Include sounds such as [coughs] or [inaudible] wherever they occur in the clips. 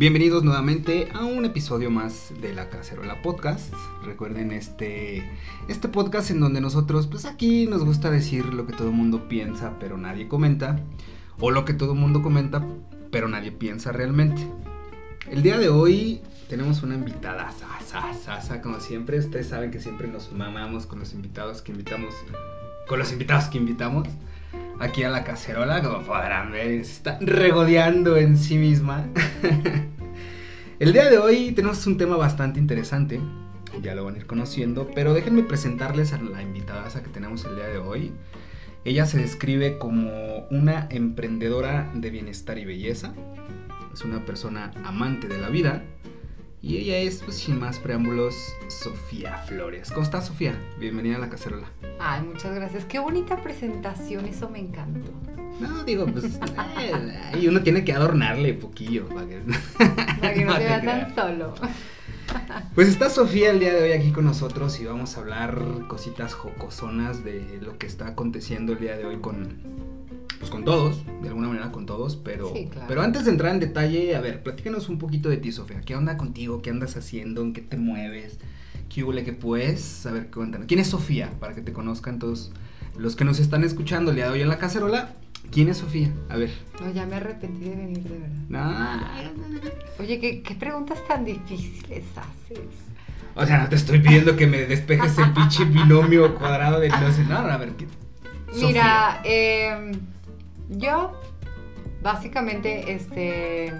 Bienvenidos nuevamente a un episodio más de La Cacerola Podcast. Recuerden este, este podcast en donde nosotros, pues aquí nos gusta decir lo que todo el mundo piensa, pero nadie comenta. O lo que todo el mundo comenta, pero nadie piensa realmente. El día de hoy tenemos una invitada, sasa, sasa, como siempre. Ustedes saben que siempre nos mamamos con los invitados que invitamos, con los invitados que invitamos aquí a la cacerola, como podrán ver, se está regodeando en sí misma. El día de hoy tenemos un tema bastante interesante, ya lo van a ir conociendo, pero déjenme presentarles a la invitada que tenemos el día de hoy. Ella se describe como una emprendedora de bienestar y belleza. Es una persona amante de la vida y ella es, pues sin más preámbulos, Sofía Flores. ¿Cómo estás, Sofía? Bienvenida a la cacerola. Ay, muchas gracias. Qué bonita presentación, eso me encantó. No, digo, pues. eh, y uno tiene que adornarle poquillo para que, [laughs] Para que no, No se vea tan solo. Pues está Sofía el día de hoy aquí con nosotros y vamos a hablar cositas jocosonas de lo que está aconteciendo el día de hoy con, pues con todos, de alguna manera con todos, pero, Sí, claro. pero antes de entrar en detalle, a ver, platícanos un poquito de ti, Sofía. ¿Qué onda contigo? ¿Qué andas haciendo? ¿En qué te mueves? ¿Qué huele que puedes? A ver, cuéntanos. ¿Quién es Sofía? Para que te conozcan todos los que nos están escuchando el día de hoy en la cacerola. ¿Quién es Sofía? A ver. No, ya me arrepentí de venir, de verdad. No. Oye, ¿qué, qué preguntas tan difíciles haces? O sea, no te estoy pidiendo que me despejes el pinche binomio cuadrado de no sé, no, no, a ver, ¿qué? Mira, eh, yo básicamente este,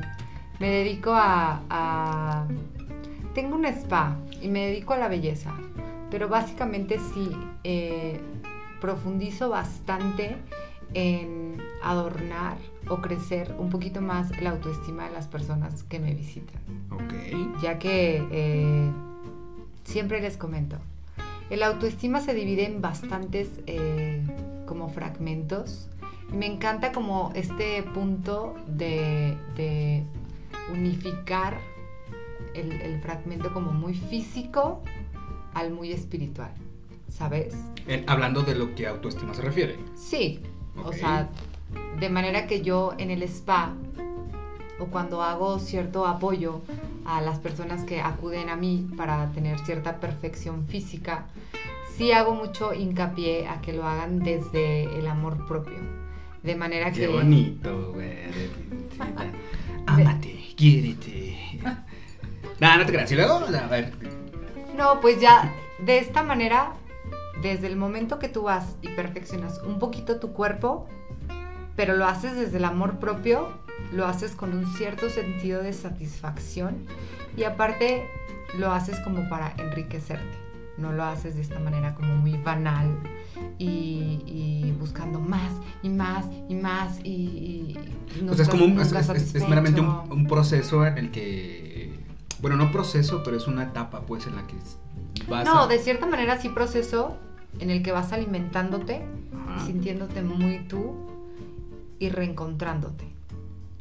me dedico a, a- Tengo un spa y me dedico a la belleza, pero básicamente sí eh, profundizo bastante en adornar o crecer un poquito más la autoestima de las personas que me visitan Ok. ya que eh, siempre les comento, el autoestima se divide en bastantes eh, como fragmentos. Me encanta como este punto de, de unificar el, el fragmento como muy físico al muy espiritual, ¿sabes? En- hablando de lo que autoestima se refiere. Sí, o sea, de manera que yo en el spa o cuando hago cierto apoyo a las personas que acuden a mí para tener cierta perfección física, sí hago mucho hincapié a que lo hagan desde el amor propio. De manera Qué que... bonito, güey. [laughs] Ámate, quiérete. Nada, no te creas. Y luego, a ver. No, pues ya de esta manera, desde el momento que tú vas y perfeccionas un poquito tu cuerpo, pero lo haces desde el amor propio, lo haces con un cierto sentido de satisfacción y aparte lo haces como para enriquecerte. No lo haces de esta manera como muy banal y, y buscando más y más y más y... y O sea, es como un, es, es- es- meramente un, proceso en el que. Bueno, no proceso, pero es una etapa, pues, en la que vas No, a. de cierta manera sí proceso en el que vas alimentándote Ajá. sintiéndote muy tú y reencontrándote.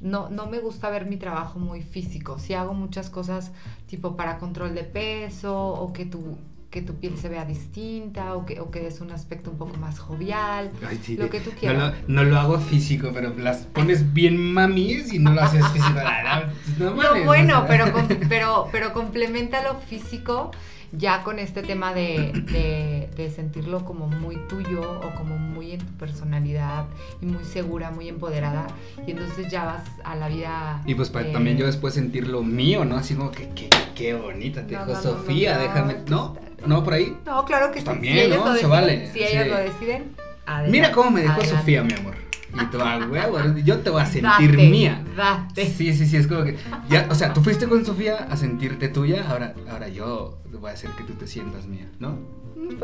No, no me gusta ver mi trabajo muy físico. Si hago muchas cosas tipo para control de peso o que tu, que tu piel se vea distinta o que, o que des un aspecto un poco más jovial. Ay, sí, lo que tú no quieras. lo, no lo hago físico, pero las pones bien mamis y no lo haces físico. [laughs] Ah, no, no No, bueno, pero, com- [laughs] pero, pero complementa lo físico ya con este tema de, de- de sentirlo como muy tuyo o como muy en tu personalidad y muy segura, muy empoderada. Y entonces ya vas a la vida. Y pues para eh, también yo después sentir lo mío, ¿no? Así como que, qué bonita te No, dijo no, no, Sofía, no, no, déjame. ¿No? ¿No por ahí? No, claro que sí. También, si ellos ¿no? lo Se vale, Si ellos sí. lo deciden, adelante, Mira cómo me dijo adelante. Sofía, mi amor. Y tú, ah, huevo, yo te voy a sentir Date, mía. Date. Sí, sí, sí, es como que. Ya, o sea, tú fuiste con Sofía a sentirte tuya, ahora, ahora yo voy a hacer que tú te sientas mía, ¿no?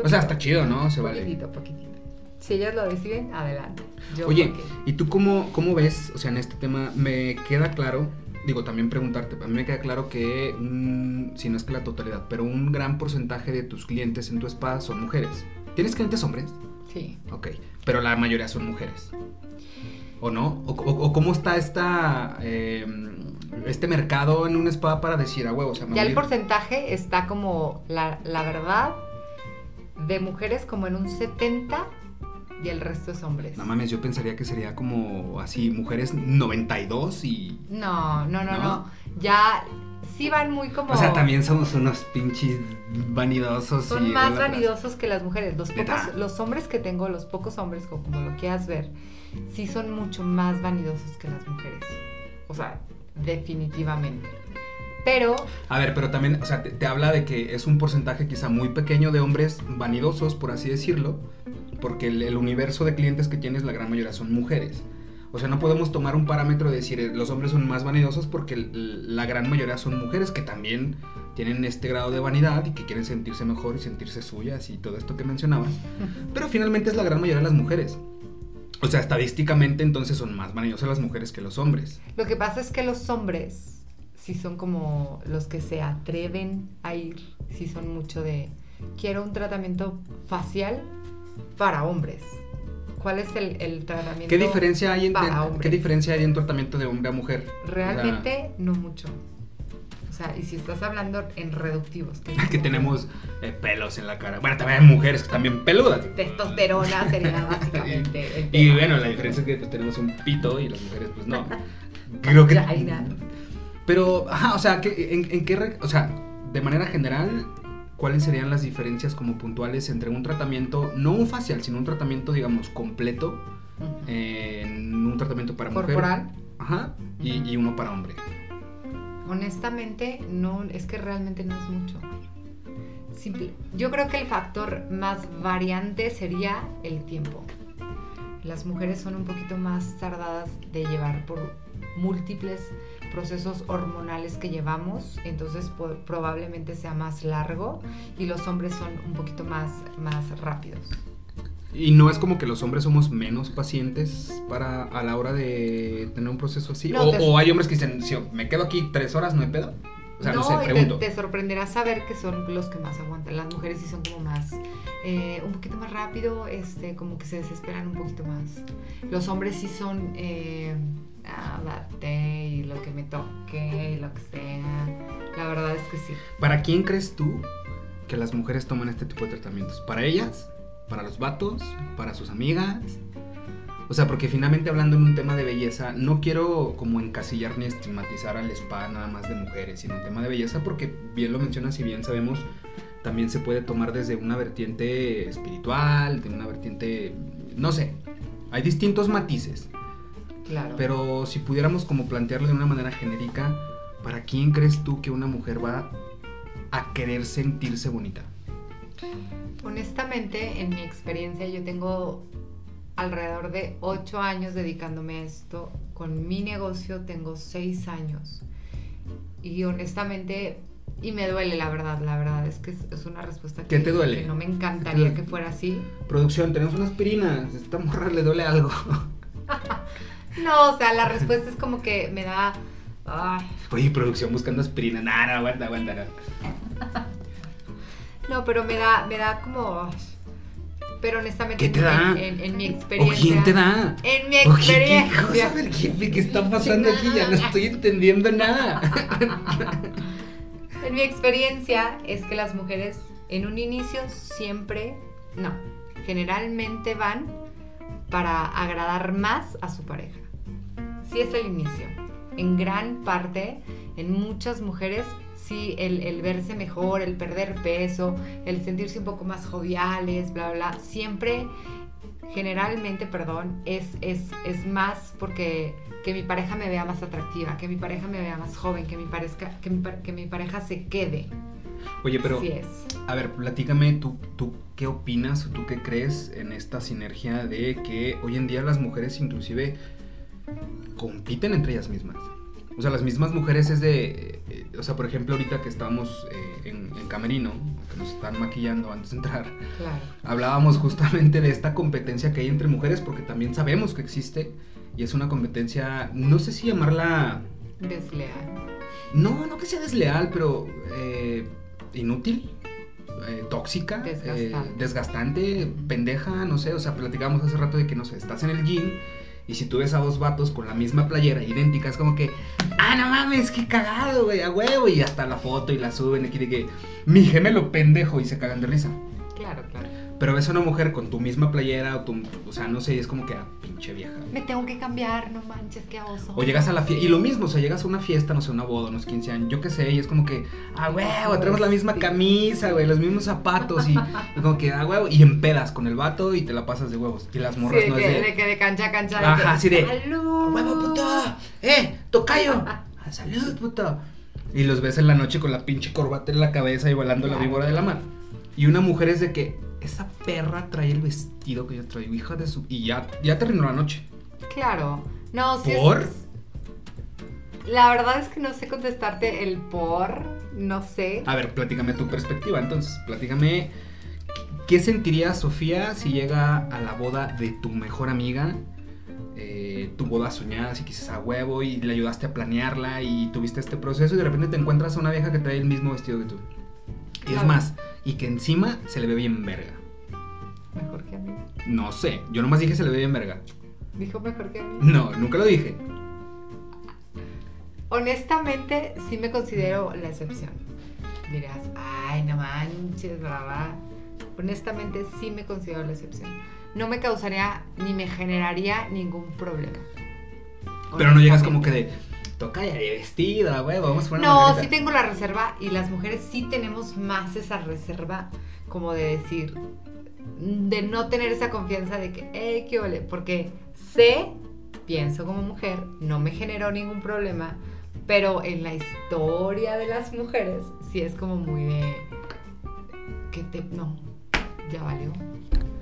O sea, está chido, ¿no? Se vale. Poquitito, poquitito. Si ellos lo deciden, adelante. Yo Oye, ¿y tú cómo, cómo ves? O sea, en este tema me queda claro, digo, también preguntarte, a mí me queda claro que, un- si no es que la totalidad, pero un gran porcentaje de tus clientes en tu spa son mujeres. ¿Tienes clientes hombres? Sí. Ok, pero la mayoría son mujeres. ¿O no? ¿O, o- o cómo está esta, eh, este mercado en un spa para decir a huevo? O sea, me Ya el porcentaje está como, la, la verdad, de mujeres como en un 70 y el resto es hombres. No mames, yo pensaría que sería como así, mujeres 92 y... No, no, no, ¿No? no. Ya sí van muy como... O sea, también somos unos pinches vanidosos. Son y más vanidosos que las mujeres. Los, pocos, los hombres que tengo, los pocos hombres, como lo quieras ver, sí son mucho más vanidosos que las mujeres. O sea, definitivamente. Pero A ver, pero también, o sea, te, te habla de que es un porcentaje quizá muy pequeño de hombres vanidosos, por así decirlo, porque el, el universo de clientes que tienes, la gran mayoría son mujeres. O sea, no podemos tomar un parámetro de decir eh, los hombres son más vanidosos porque el- la gran mayoría son mujeres que también tienen este grado de vanidad y que quieren sentirse mejor y sentirse suyas y todo esto que mencionabas. Pero finalmente es la gran mayoría de las mujeres. O sea, estadísticamente entonces son más vanidosas las mujeres que los hombres. lo que pasa es que los hombres sí son como los que se atreven a ir, sí son mucho de quiero un tratamiento facial para hombres. ¿Cuál es el, el tratamiento? ¿Qué diferencia hay en, para? ¿qué diferencia hay en tratamiento de hombre a mujer? O sea, Realmente no mucho. O sea, y si estás hablando en reductivos, que, [laughs] que tenemos eh, pelos en la cara. Bueno, también hay mujeres que también peludas. Testosterona sería [laughs] básicamente Y bueno, la diferencia es que pues, tenemos un pito y las mujeres pues no. [laughs] Creo que... Pero, ajá, o sea, ¿qué- en, en qué... re- O sea, de manera general, ¿cuáles serían las diferencias como puntuales entre un tratamiento, no un facial, sino un tratamiento, digamos, completo, eh, un tratamiento para mujer? Corporal. Ajá, y, y uno para hombre. Honestamente, no, es que realmente no es mucho. Simple- yo creo que el factor más variante sería el tiempo. Las mujeres son un poquito más tardadas de llevar por múltiples procesos hormonales que llevamos, entonces po- probablemente sea más largo y los hombres son un poquito más, más rápidos. Y no es como que los hombres somos menos pacientes para a la hora de tener un proceso así. No, o, te- o hay hombres que dicen, si me quedo aquí tres horas, no hay pedo. O sea, no, sé, y te- pregunto. Te, sorprenderá saber que son los que más aguantan. Las mujeres sí son como más, eh, un poquito más rápido, este, como que se desesperan un poquito más. Los hombres sí son, eh, ah, date y lo que me toque y lo que sea. La verdad es que sí. ¿Para quién crees tú que las mujeres toman este tipo de tratamientos? ¿Para ellas? ¿Para los vatos? ¿Para sus amigas? O sea, porque finalmente hablando en un tema de belleza, no quiero como encasillar ni estigmatizar al spa nada más de mujeres, sino un tema de belleza porque bien lo mencionas y bien sabemos, también se puede tomar desde una vertiente espiritual, de una vertiente, no sé, hay distintos matices, Claro. pero si pudiéramos como plantearlo de una manera genérica, ¿para quién crees tú que una mujer va a querer sentirse bonita? Honestamente, en mi experiencia, yo tengo alrededor de 8 años dedicándome a esto. Con mi negocio tengo 6 años. Y honestamente, y me duele la verdad, la verdad es que es, es una respuesta que, ¿Qué te duele? que no me ¿Qué te encantaría que fuera así. Producción, tenemos unas aspirinas, esta morra le duele algo. [laughs] No, o sea, la respuesta es como que me da... ay, Oye, producción buscando aspirina, nada, aguanta, aguanta. no. no, pero me da, me da como... Pero honestamente, ¿Qué te en- da? En, en- en mi ¿O experiencia... quién te da? En mi ¿O [laughs] qué- qué- experiencia. a ver, ¿qué, qué está pasando aquí? Ya no estoy entendiendo nada. [laughs] En mi experiencia es que las mujeres en un inicio siempre, no, generalmente van para agradar más a su pareja. Sí es el inicio. En gran parte, en muchas mujeres, sí el, el verse mejor, el perder peso, el sentirse un poco más joviales, bla, bla, bla, siempre, generalmente, perdón, es, es, es más porque que mi pareja me vea más atractiva, que mi pareja me vea más joven, que mi, parezca, que mi, que mi pareja se quede. Oye, pero, Así es. a ver, platícame, ¿tú, ¿tú qué opinas tú qué crees en esta sinergia de que hoy en día las mujeres inclusive compiten entre ellas mismas? O sea, las mismas mujeres es de, eh, o sea, por ejemplo, ahorita que estamos eh, en, en Camerino, que nos están maquillando antes de entrar, Claro. hablábamos justamente de esta competencia que hay entre mujeres, porque también sabemos que existe, y es una competencia, no sé si llamarla, Desleal. no, no que sea desleal, pero eh, inútil, eh, tóxica, eh, Desgastante. desgastante, pendeja, no sé, o sea, platicamos hace rato de que, no sé, estás en el gym. Y si tú ves a dos vatos con la misma playera idéntica, es como que, ah, no mames, qué cagado, güey, a huevo. Y hasta la foto y la suben aquí de que, mi gemelo pendejo, y se cagan de risa. Claro, claro. Pero ves a una mujer con tu misma playera o tu, o sea, no sé, es como que a pinche vieja. Me tengo que cambiar, no manches, qué oso. O llegas a la fiesta, y lo mismo, o sea, llegas a una fiesta, no sé, una boda, unos 15 años, yo qué sé, y es como que, ah, huevo, tenemos la misma camisa, güey, los mismos zapatos, y, y como que, ah, huevo, y empedas con el vato y te la pasas de huevos. Y las morras Sí, de no que, es de que de cancha a cancha. de Ajá, que, así de, ¡Salud! ¡Huevo, puto! ¡Eh, tocayo! ¡A [laughs] salud, puto! Y los ves en la noche con la pinche corbata en la cabeza y volando la víbora de la mar. Y una mujer es de que esa perra trae el vestido que yo traigo, hija de su. Y ya, ya terminó la noche. Claro. No, sí ¿Por? es- La verdad es que no sé contestarte el por, no sé. A ver, platícame tu perspectiva. Entonces, platícame. ¿Qué sentiría Sofía si llega a la boda de tu mejor amiga? eh, tu boda soñada, si quizás a huevo y le ayudaste a planearla y tuviste este proceso y de repente te encuentras a una vieja que trae el mismo vestido que tú. Y es más, y que encima se le ve bien verga. Mejor que a mí. No sé, yo nomás dije se le ve bien verga. Dijo mejor que a mí. No, nunca lo dije. Honestamente, sí me considero la excepción. Dirás, ay, no manches, brava. Honestamente, sí me considero la excepción. No me causaría ni me generaría ningún problema. Pero no llegas como que de, toca ya de vestida, huevo, vamos a poner una No, margarita". sí tengo la reserva y las mujeres sí tenemos más esa reserva como de decir, de no tener esa confianza de que, hey, qué ole, porque sé, pienso como mujer, no me generó ningún problema, pero en la historia de las mujeres sí es como muy de, que te, no, ya valió,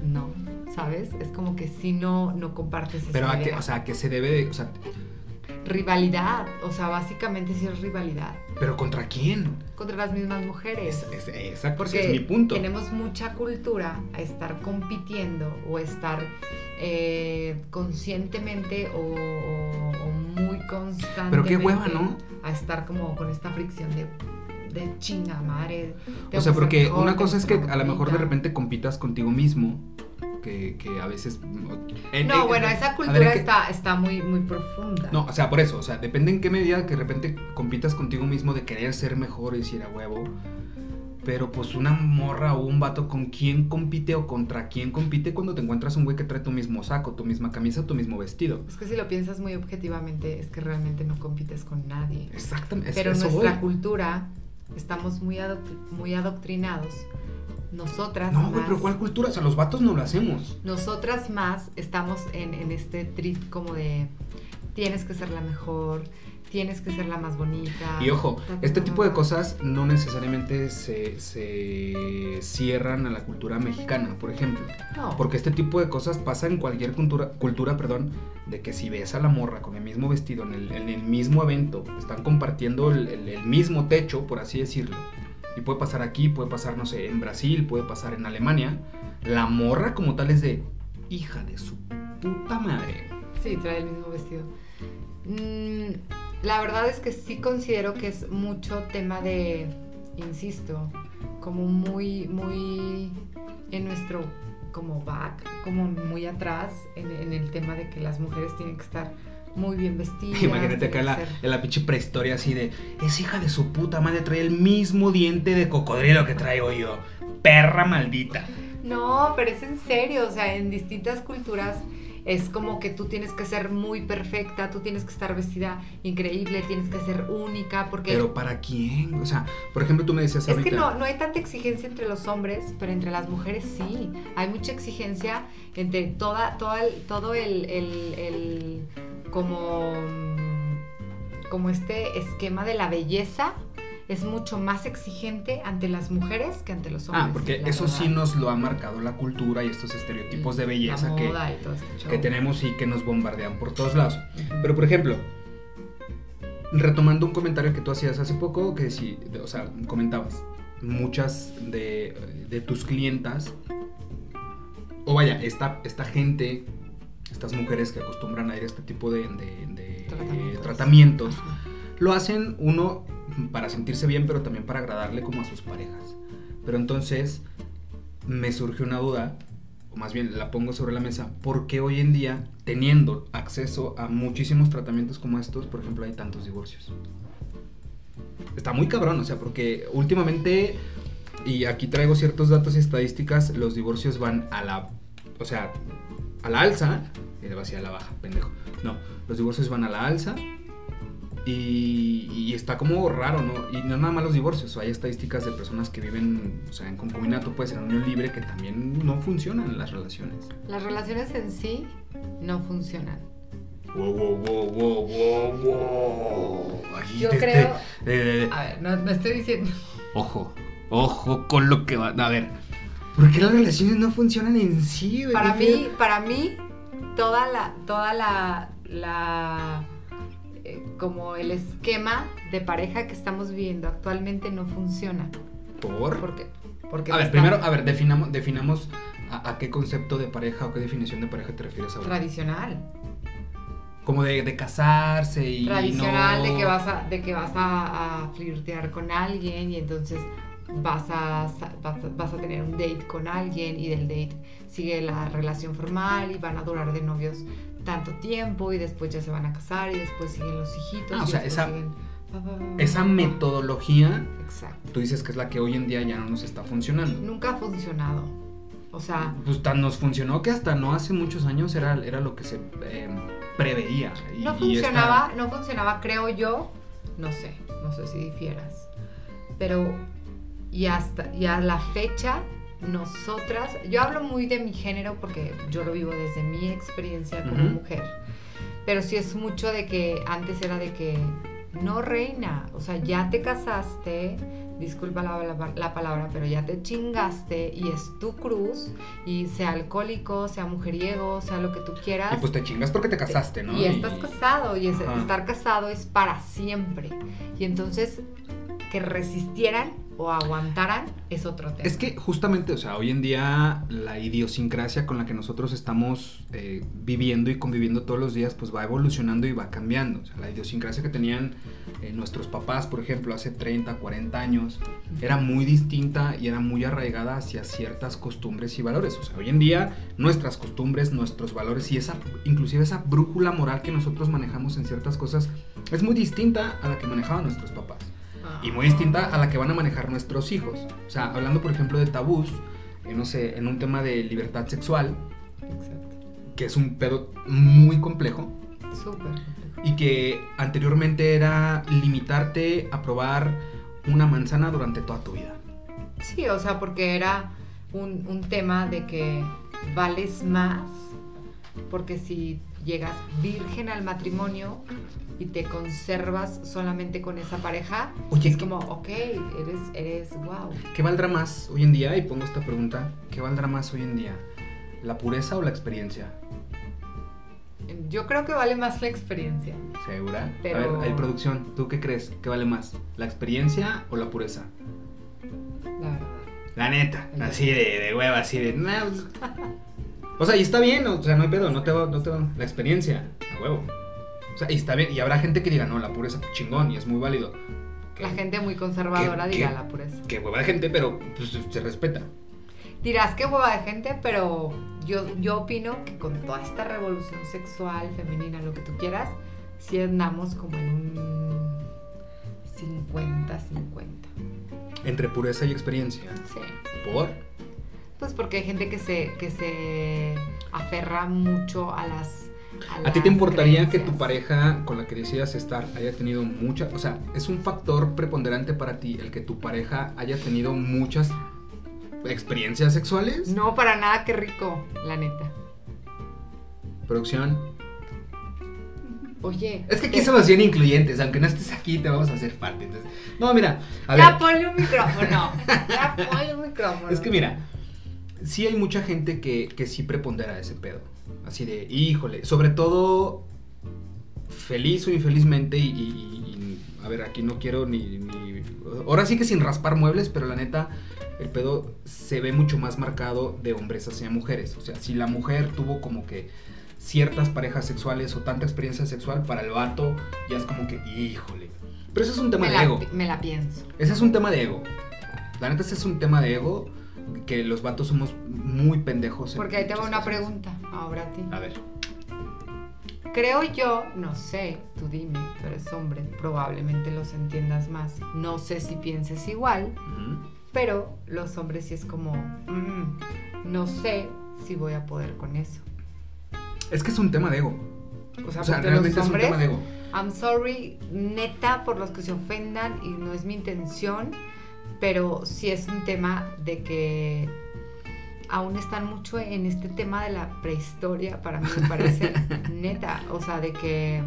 no, ¿sabes? Es como que si no, no compartes esa Pero a idea. o sea, ¿a qué se debe de, o sea, rivalidad, o sea, básicamente sí es rivalidad pero contra quién? contra las mismas mujeres. Es, es- exacto, porque ese es mi punto. tenemos mucha cultura a estar compitiendo o estar eh, conscientemente o, o- o muy constantemente. Pero qué hueva, ¿no? A estar como con esta fricción de, de chinga madre. tengo O que sea, porque mejor, una cosa es que a lo mejor de repente compitas contigo mismo, que, que a veces... en- No, en- bueno, a esa ver, cultura ¿en qué- está, está muy, muy profunda. No, o sea, por eso, o sea, depende en qué medida que de repente compitas contigo mismo de querer ser mejor y decir a huevo. Pero pues una morra o un vato con quién compite o contra quién compite cuando te encuentras un güey que trae tu mismo saco, tu misma camisa, tu mismo vestido. Es que si lo piensas muy objetivamente, es que realmente no compites con nadie. Exactamente. es- Pero eso nuestra voy. cultura, estamos muy, adoctri- muy adoctrinados. Nosotras No, más, pero ¿cuál cultura? O sea, los vatos no lo hacemos. nosotras más estamos en, en este trip como de tienes que ser la mejor, tienes que ser la más bonita. Y ojo, este tipo de cosas no necesariamente se, se cierran a la cultura mexicana, por ejemplo. No, Porque este tipo de cosas pasa en cualquier cultura, cultura perdón, de que si ves a la morra con el mismo vestido en el, en el mismo evento, están compartiendo el, el- el mismo techo, por así decirlo. Y puede pasar aquí, puede pasar, no sé, en Brasil, puede pasar en Alemania. La morra como tal es de hija de su puta madre. Sí, trae el mismo vestido. Mm, la verdad es que sí considero que es mucho tema de, insisto, como muy, muy en nuestro como back, como muy atrás en, en el tema de que las mujeres tienen que estar muy bien vestidas. Imagínate acá en la, en la pinche prehistoria así de, es hija de su puta madre, trae el mismo diente de cocodrilo que traigo yo. Perra maldita. No, pero es en serio, o sea, en distintas culturas es como que tú tienes que ser muy perfecta, tú tienes que estar vestida increíble, tienes que ser única, porque Pero ¿para quién? O sea, por ejemplo, tú me decías es ahorita... que no, no hay tanta exigencia entre los hombres, pero entre las mujeres sí. Hay mucha exigencia entre toda, toda el- todo el, el- el- como, como este esquema de la belleza es mucho más exigente ante las mujeres que ante los hombres. Ah, porque eso sí nos lo ha marcado la cultura y estos estereotipos de belleza La que, moda y todo este que tenemos y que nos bombardean por todos lados. Pero por ejemplo, retomando un comentario que tú hacías hace poco, que sí, o sea, comentabas, muchas de, de tus clientas, o vaya, esta, esta gente, estas mujeres que acostumbran a ir a este tipo de, de- de Tratamientos. lo hacen uno para sentirse bien, pero también para agradarle como a sus parejas. Pero entonces me surge una duda, o más bien la pongo sobre la mesa, ¿por qué hoy en día, teniendo acceso a muchísimos tratamientos como estos, por ejemplo, hay tantos divorcios? Está muy cabrón, o sea, porque últimamente y aquí traigo ciertos datos y estadísticas, los divorcios van a la, o sea, a la alza, y hacia la baja, pendejo. No, los divorcios van a la alza y, y está como raro, ¿no? Y no nada más los divorcios, hay estadísticas de personas que viven, o sea, en concubinato, pues en unión libre, que también no funcionan las relaciones. Las relaciones en sí no funcionan. Wow, wow, wow, wow, wow, Yo te- creo- te- A ver, no, no estoy diciendo. Ojo, ojo con lo que va. A ver, ¿por qué las relaciones no funcionan en sí, güey? Para ¿Qué mí, para mí, toda la, toda la, la, eh, como el esquema de pareja que estamos viviendo actualmente no funciona. ¿Por? ¿Por qué? Porque A ver, está primero, a ver, definamos, definamos a, a qué concepto de pareja o qué definición de pareja te refieres ahora. tradicional. Como de, de casarse y. tradicional no- de que vas a de que vas a, a flirtear con alguien y entonces vas a, sa- vas a vas a tener un date con alguien y del date sigue la relación formal y van a durar de novios tanto tiempo y después ya se van a casar y después siguen los hijitos Ah, o sea, esa- siguen metodología, exacto tú dices que es la que hoy en día ya no nos está funcionando. nunca ha funcionado o sea Pues tan nos funcionó que hasta no hace muchos años era, era lo que se eh, preveía. Y- no esta- funcionaba no funcionaba creo yo no sé no sé si difieras pero y hasta y a la fecha nosotras yo hablo muy de mi género porque yo lo vivo desde mi experiencia como mujer pero sí es mucho de que antes era de que no reina o sea ya te casaste disculpa la, la- la palabra pero ya te chingaste y es tu cruz y sea alcohólico sea mujeriego sea lo que tú quieras Y pues te chingas porque te casaste, ¿no? y estás casado y es- estar casado es para siempre. Y entonces que resistieran o aguantaran es otro tema. Es que justamente, o sea, hoy en día la idiosincrasia con la que nosotros estamos eh, viviendo y conviviendo todos los días, pues va evolucionando y va cambiando. O sea, la idiosincrasia que tenían eh, nuestros papás, por ejemplo, hace 30, 40 años, era muy distinta y era muy arraigada hacia ciertas costumbres y valores. O sea, hoy en día nuestras costumbres, nuestros valores y esa, inclusive esa brújula moral que nosotros manejamos en ciertas cosas, es muy distinta a la que manejaban nuestros papás y muy distinta a la que van a manejar nuestros hijos. O sea, hablando por ejemplo de tabús, eh, no sé, en un tema de libertad sexual, Exacto. que es un pedo muy complejo Súper. y que anteriormente era limitarte a probar una manzana durante toda tu vida. Sí, o sea, porque era un, un tema de que vales más porque si llegas virgen al matrimonio y te conservas solamente con esa pareja, Oye, es ¿qué- como, ok, eres, eres, wow. ¿Qué valdrá más hoy en día? Y pongo esta pregunta, ¿qué valdrá más hoy en día? ¿La pureza o la experiencia? Yo creo que vale más la experiencia. ¿Segura? Pero- A ver, hay producción, ¿tú qué crees? ¿Qué vale más? ¿La experiencia o la pureza? La verdad. La neta, así de, de hueva, así de. O sea, y está bien, o sea, no hay pedo, no te va, no te va. La experiencia, a huevo. O sea, y está bien, y habrá gente que diga, no, la pureza, chingón, y es muy válido. La gente muy conservadora ¿Qué- dirá qué? la pureza. Que hueva de gente, pero pues, se respeta. Dirás que hueva de gente, pero yo, yo opino que con toda esta revolución sexual, femenina, lo que tú quieras, sí andamos como en un 50-50. Entre pureza y experiencia. Sí. ¿Por? Pues porque hay gente que se, que se aferra mucho a las... ¿A ti te importaría que tu pareja con la que decidas estar haya tenido muchas, o sea, es un factor preponderante para ti el que tu pareja haya tenido muchas experiencias sexuales? No, para nada, qué rico, la neta. Producción. Oye. Es que aquí te- somos bien incluyentes, aunque no estés aquí te vamos a hacer parte. entonces- No, mira, a Ya ver, ponle un micrófono. ya ponle un micrófono. [laughs] es que mira, sí hay mucha gente que, que sí prepondera ese pedo. Así de, híjole, sobre todo feliz o infelizmente y, y- y, a ver, aquí no quiero ni, ni- Ahora sí que sin raspar muebles, pero la neta, el pedo se ve mucho más marcado de hombres hacia mujeres. O sea, si la mujer tuvo como que ciertas parejas sexuales o tanta experiencia sexual, para el vato ya es como que, híjole. Pero ese es un tema me de la, ego. me la pienso. Ese es un tema de ego. La neta, ese es un tema de ego que los vatos somos muy pendejos. en Porque ahí te va una cosas. pregunta ahora a ti. A ver. Creo yo, no sé, tú dime, tú eres hombre, probablemente los entiendas más. No sé si pienses igual, Ujú. Pero los hombres sí es como, mm, no sé si voy a poder con eso. Es que es un tema de ego. O sea, O sea, realmente los es un hombres, tema de ego. I'm sorry, neta, por los que se ofendan y no es mi intención, pero sí es un tema de que aún están mucho en este tema de la prehistoria, para mí me parece [laughs] neta, o sea, de que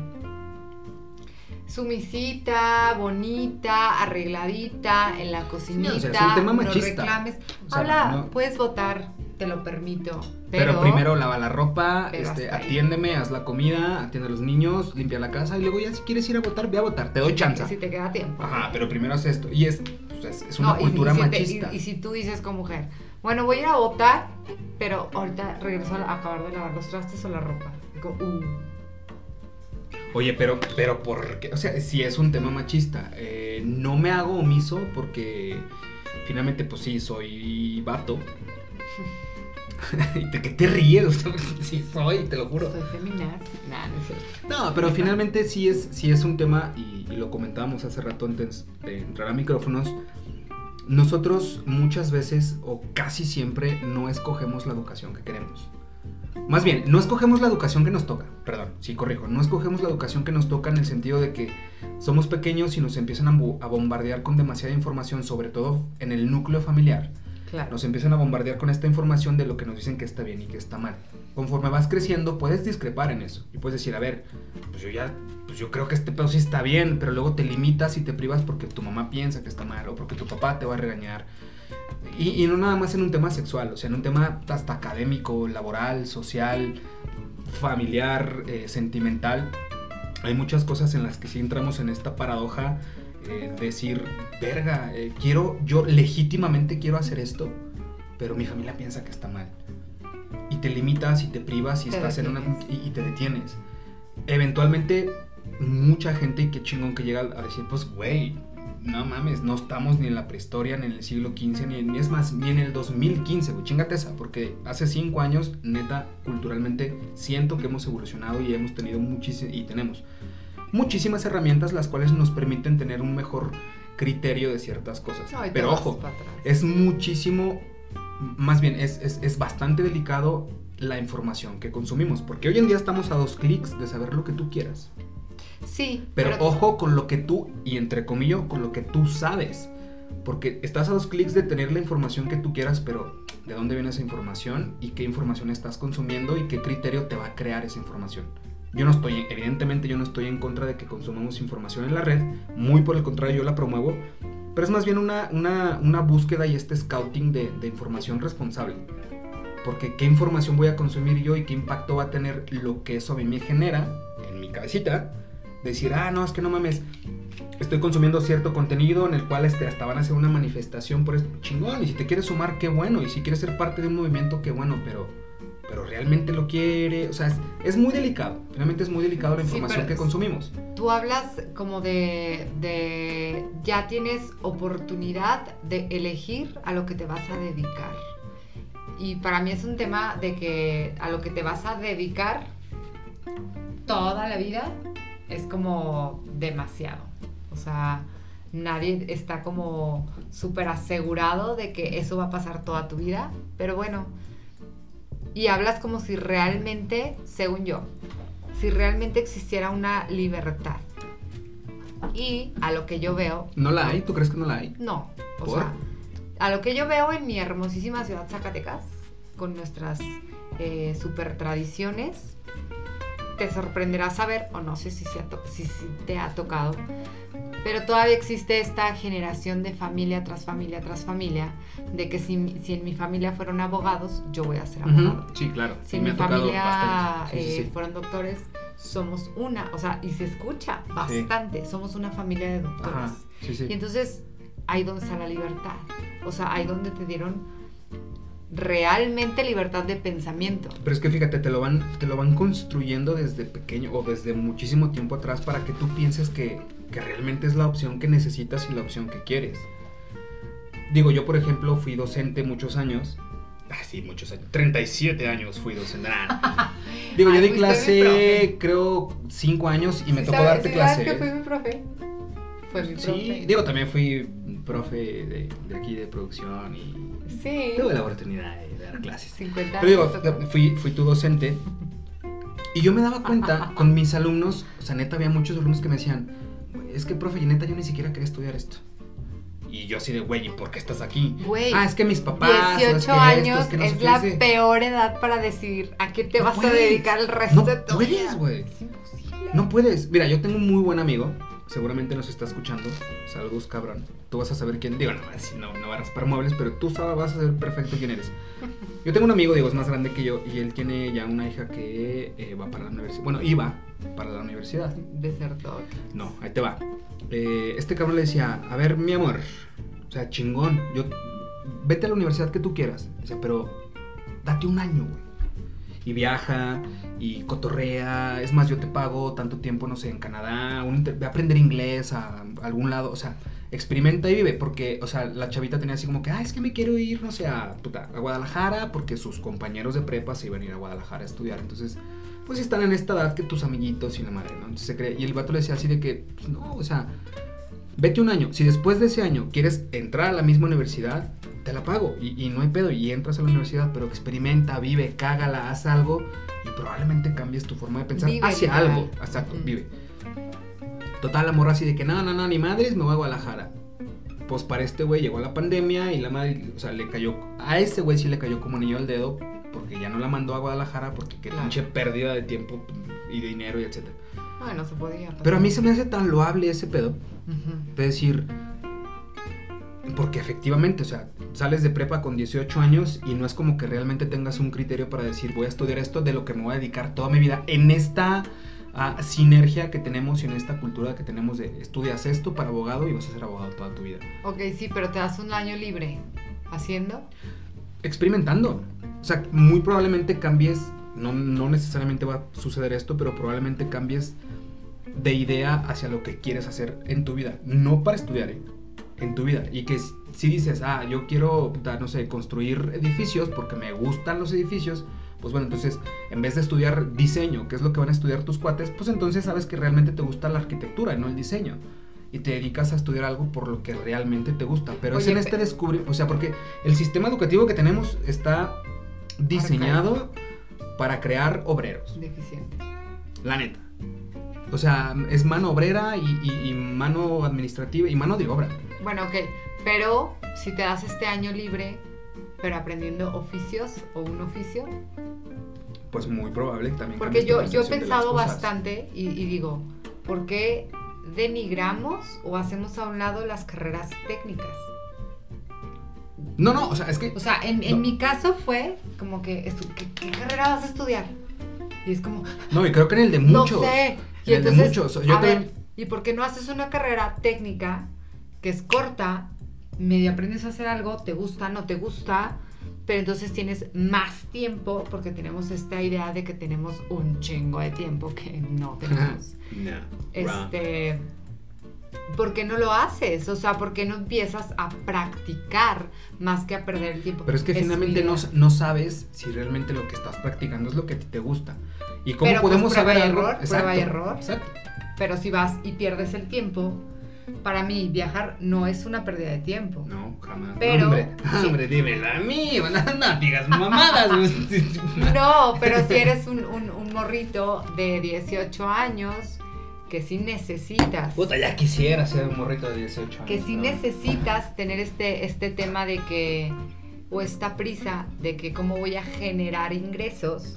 sumisita, bonita, arregladita, en la cocinita, o sea, es un tema no machista. reclames. O sea, no- puedes votar, te lo permito, Pero, pero, primero lava la ropa, este, atiéndeme, haz la comida, atiende a los niños, limpia la casa y luego ya si quieres ir a votar, ve a votar, te doy chance. si te queda tiempo. Ajá, pero primero haz esto. Y es, pues, es, es una No, cultura y, si te- machista. y- y si tú dices como mujer, bueno, voy a ir a votar, pero ahorita regreso a acabar de lavar los trastes o la ropa. Digo, uh, Oye, pero, pero ¿por qué? O sea, si es un tema machista, eh, no me hago omiso porque finalmente, pues sí, soy vato. [laughs] [laughs] ¿Y de qué te ríes? [laughs] Sí soy, te lo juro. soy feminazi. Nah, no cierto. No, pero finalmente sí es, sí es un tema, y, y lo comentábamos hace rato antes de entrar a micrófonos, nosotros muchas veces o casi siempre no escogemos la educación que queremos. Más bien, no escogemos la educación que nos toca, perdón, sí corrijo, no escogemos la educación que nos toca en el sentido de que somos pequeños y nos empiezan a, a bombardear con demasiada información, sobre todo en el núcleo familiar Claro. nos empiezan a bombardear con esta información de lo que nos dicen que está bien y que está mal. Conforme vas creciendo, puedes discrepar en eso. Y puedes decir, a ver, pues yo ya, pues yo creo que este pedo sí está bien, pero luego te limitas y te privas porque tu mamá piensa que está mal o porque tu papá te va a regañar. Y, no nada más en un tema sexual, o sea, en un tema hasta académico, laboral, social, familiar, eh, sentimental. Hay muchas cosas en las que sí entramos en esta paradoja eh, decir, verga, eh, quiero, yo legítimamente quiero hacer esto, pero mi familia piensa que está mal. Y te limitas y te privas y Te estás en una... detienes. Y, y te detienes. Eventualmente, mucha gente, y qué chingón que llega a decir, pues, güey, no mames, no estamos ni en la prehistoria, ni en el siglo XV, ni, ni es más, ni en el 2015, güey, chingate esa, porque hace cinco años, neta, culturalmente, siento que hemos evolucionado y hemos tenido muchísimas, y tenemos muchísimas herramientas las cuales nos permiten tener un mejor criterio de ciertas cosas. No, Pero ojo, es muchísimo, más bien, es, es, es bastante delicado la información que consumimos, porque hoy en día estamos a dos clics de saber lo que tú quieras. Sí, Pero, ojo con lo que tú, y entre comillas, con lo que tú sabes. Porque estás a dos clics de tener la información que tú quieras, pero ¿de dónde viene esa información? ¿Y qué información estás consumiendo? ¿Y qué criterio te va a crear esa información? Yo no estoy, evidentemente yo no estoy en contra de que consumamos información en la red, muy por el contrario yo la promuevo, pero es más bien una, una, búsqueda y este scouting de, de información responsable. Porque qué información voy a consumir yo y qué impacto va a tener lo que eso a mí me genera en mi cabecita. Decir, ah, no, es que no mames, estoy consumiendo cierto contenido en el cual este, hasta van a hacer una manifestación por esto. Chingón, y si te quieres sumar, qué bueno. Y si quieres ser parte de un movimiento, qué bueno, pero, pero realmente lo quiere. O sea, es, es muy delicado. Realmente es muy delicado la información que consumimos. Tú hablas como de, de ya tienes oportunidad de elegir a lo que te vas a dedicar. Y para mí es un tema de que a lo que te vas a dedicar toda la vida es como demasiado. O sea, nadie está como súper asegurado de que eso va a pasar toda tu vida. Pero bueno, y hablas como si realmente, según yo, si realmente existiera una libertad. Y a lo que yo veo, ¿No la hay? ¿Tú crees que no la hay? no. O ¿Por? sea, a lo que yo veo en mi hermosísima ciudad Zacatecas, con nuestras eh, super tradiciones, te sorprenderá saber, o no sé si, se ha to- si- si te ha tocado, pero todavía existe esta generación de familia tras familia tras familia, de que si, si en mi familia fueron abogados, yo voy a ser abogado. Sí, claro. Si en me mi ha tocado familia. Sí, eh, sí. fueron doctores, somos una, o sea, y se escucha bastante, somos una familia de doctores. Ajá, sí, sí. Y entonces, ahí donde está la libertad. O sea, ahí donde te dieron realmente libertad de pensamiento. Pero es que fíjate, te lo van, te lo van construyendo desde pequeño o desde muchísimo tiempo atrás para que tú pienses que, que realmente es la opción que necesitas y la opción que quieres. Digo, yo por ejemplo fui docente muchos años. Ah, sí, muchos años. 37 años fui docente. Nah. [laughs] Digo, yo di mi clase, creo, 5 años y me Sí tocó sabes- darte sí clase. que fui mi profe? Fue mi profe. Sí, digo, también fui profe de, de aquí de producción y Sí. tuve la oportunidad de dar clases. 50 Pero digo, años. fui, fui tu docente y yo me daba cuenta [laughs] con mis alumnos, o sea, neta, había muchos alumnos que me decían, "Güey, es que, profe, y neta, yo ni siquiera quería estudiar esto. Y yo así de, güey, ¿y por qué estás aquí? Güey, Ah, es que mis papás. ¿sabes 18 qué? Esto, años que no es qué". la peor edad para decidir a qué te No vas a puedes. dedicar el resto No de tu puedes, vida. güey. Es imposible. No puedes. Mira, yo tengo un muy buen amigo. Seguramente nos está escuchando. Saludos, cabrón. Tú vas a saber quién. Digo, no, no, no va a raspar muebles, pero tú sabes, vas a saber perfecto quién eres. [laughs] Yo tengo un amigo, digo, es más grande que yo. Y él tiene ya una hija que eh, va para la universidad. Bueno, iba para la universidad. Desertor. No, ahí te va. Eh, este cabrón le decía, a ver, mi amor, o sea, chingón, yo, vete a la universidad que tú quieras, Dice, pero date un año, güey. Y viaja, y cotorrea, es más, yo te pago tanto tiempo, no sé, en Canadá, un inter- ve a aprender inglés a, algún lado, o sea, experimenta y vive, porque, o sea, la chavita tenía así como que, ah, es que me quiero ir, no sé, a, puta, a Guadalajara, porque sus compañeros de prepa se iban a ir a Guadalajara a estudiar, entonces pues están en esta edad que tus amiguitos y la madre, ¿no? Entonces se cree. Y el vato le decía así de que, pues no, o sea, vete un año. Si después de ese año quieres entrar a la misma universidad, te la pago. Y, y no hay pedo. Y entras a la universidad, pero experimenta, vive, cágala, haz algo. Y probablemente cambies tu forma de pensar Vive, hacia literal. algo. Exacto, Ujú. vive. Total, la morra así de que, no, no, no, ni madres, me voy a Guadalajara. Pues para este güey llegó la pandemia y la madre, o sea, le cayó, a ese güey sí le cayó como anillo al dedo porque ya no la mandó a Guadalajara porque qué Claro. pinche pérdida de tiempo y de dinero y etcétera. No, no se podía. Pero a mí se me hace tan loable ese pedo de decir, porque efectivamente, o sea, sales de prepa con 18 años y no es como que realmente tengas un criterio para decir, voy a estudiar esto de lo que me voy a dedicar toda mi vida en esta ah, sinergia que tenemos y en esta cultura que tenemos de estudias esto para abogado y vas a ser abogado toda tu vida. Ok, sí, pero te das un año libre. ¿Haciendo? experimentando. O sea, muy probablemente cambies, no, no necesariamente va a suceder esto, pero probablemente cambies de idea hacia lo que quieres hacer en tu vida. No para estudiar, ¿eh? en tu vida. Y que si dices, ah, yo quiero, no sé, construir edificios porque me gustan los edificios, pues bueno, entonces en vez de estudiar diseño, que es lo que van a estudiar tus cuates, pues entonces sabes que realmente te gusta la arquitectura y no el diseño. Y te dedicas a estudiar algo por lo que realmente te gusta. Pero es Oye, en pe- este descubrir, o sea, porque el sistema educativo que tenemos está diseñado para crear obreros, Deficiente. la neta. O sea, es mano obrera y, y- y mano administrativa y mano de obra. Bueno, ok, pero si te das este año libre, pero aprendiendo oficios o un oficio, Pues muy probable también. porque yo, yo he pensado bastante y, y digo, ¿por qué denigramos o hacemos a un lado las carreras técnicas? No, no, o sea, es que. O sea, en, en No. mi caso fue como que, ¿qué, qué carrera vas a estudiar? Y es como, No, y creo que en el de [laughs] muchos. no sé. Y En el de entonces, muchos. Yo a también- ver, ¿y por qué no haces una carrera técnica que es corta, medio aprendes a hacer algo, te gusta, no te gusta, pero entonces tienes más tiempo porque tenemos esta idea de que tenemos un chingo de tiempo que no [laughs] tenemos. No, wrong. este, ¿por qué no lo haces? O sea, ¿por qué no empiezas a practicar más que a perder el tiempo? Pero es que Es finalmente no, no sabes si realmente lo que estás practicando es lo que a ti te gusta. ¿Y cómo Pero, pues, podemos prueba saber y error, prueba y Exacto, error. Exacto. Pero si vas y pierdes el tiempo, para mí viajar no es una pérdida de tiempo. No, jamás. Pero- hombre, sí. hombre, dímelo a mí. [laughs] No, no digas mamadas. No, pero si eres un, [laughs] un- un morrito de 18 años que sí necesitas, Puta, ya quisiera ser un morrito de 18 años. que sí ¿no? necesitas tener este, este tema de que, o esta prisa de que cómo voy a generar ingresos,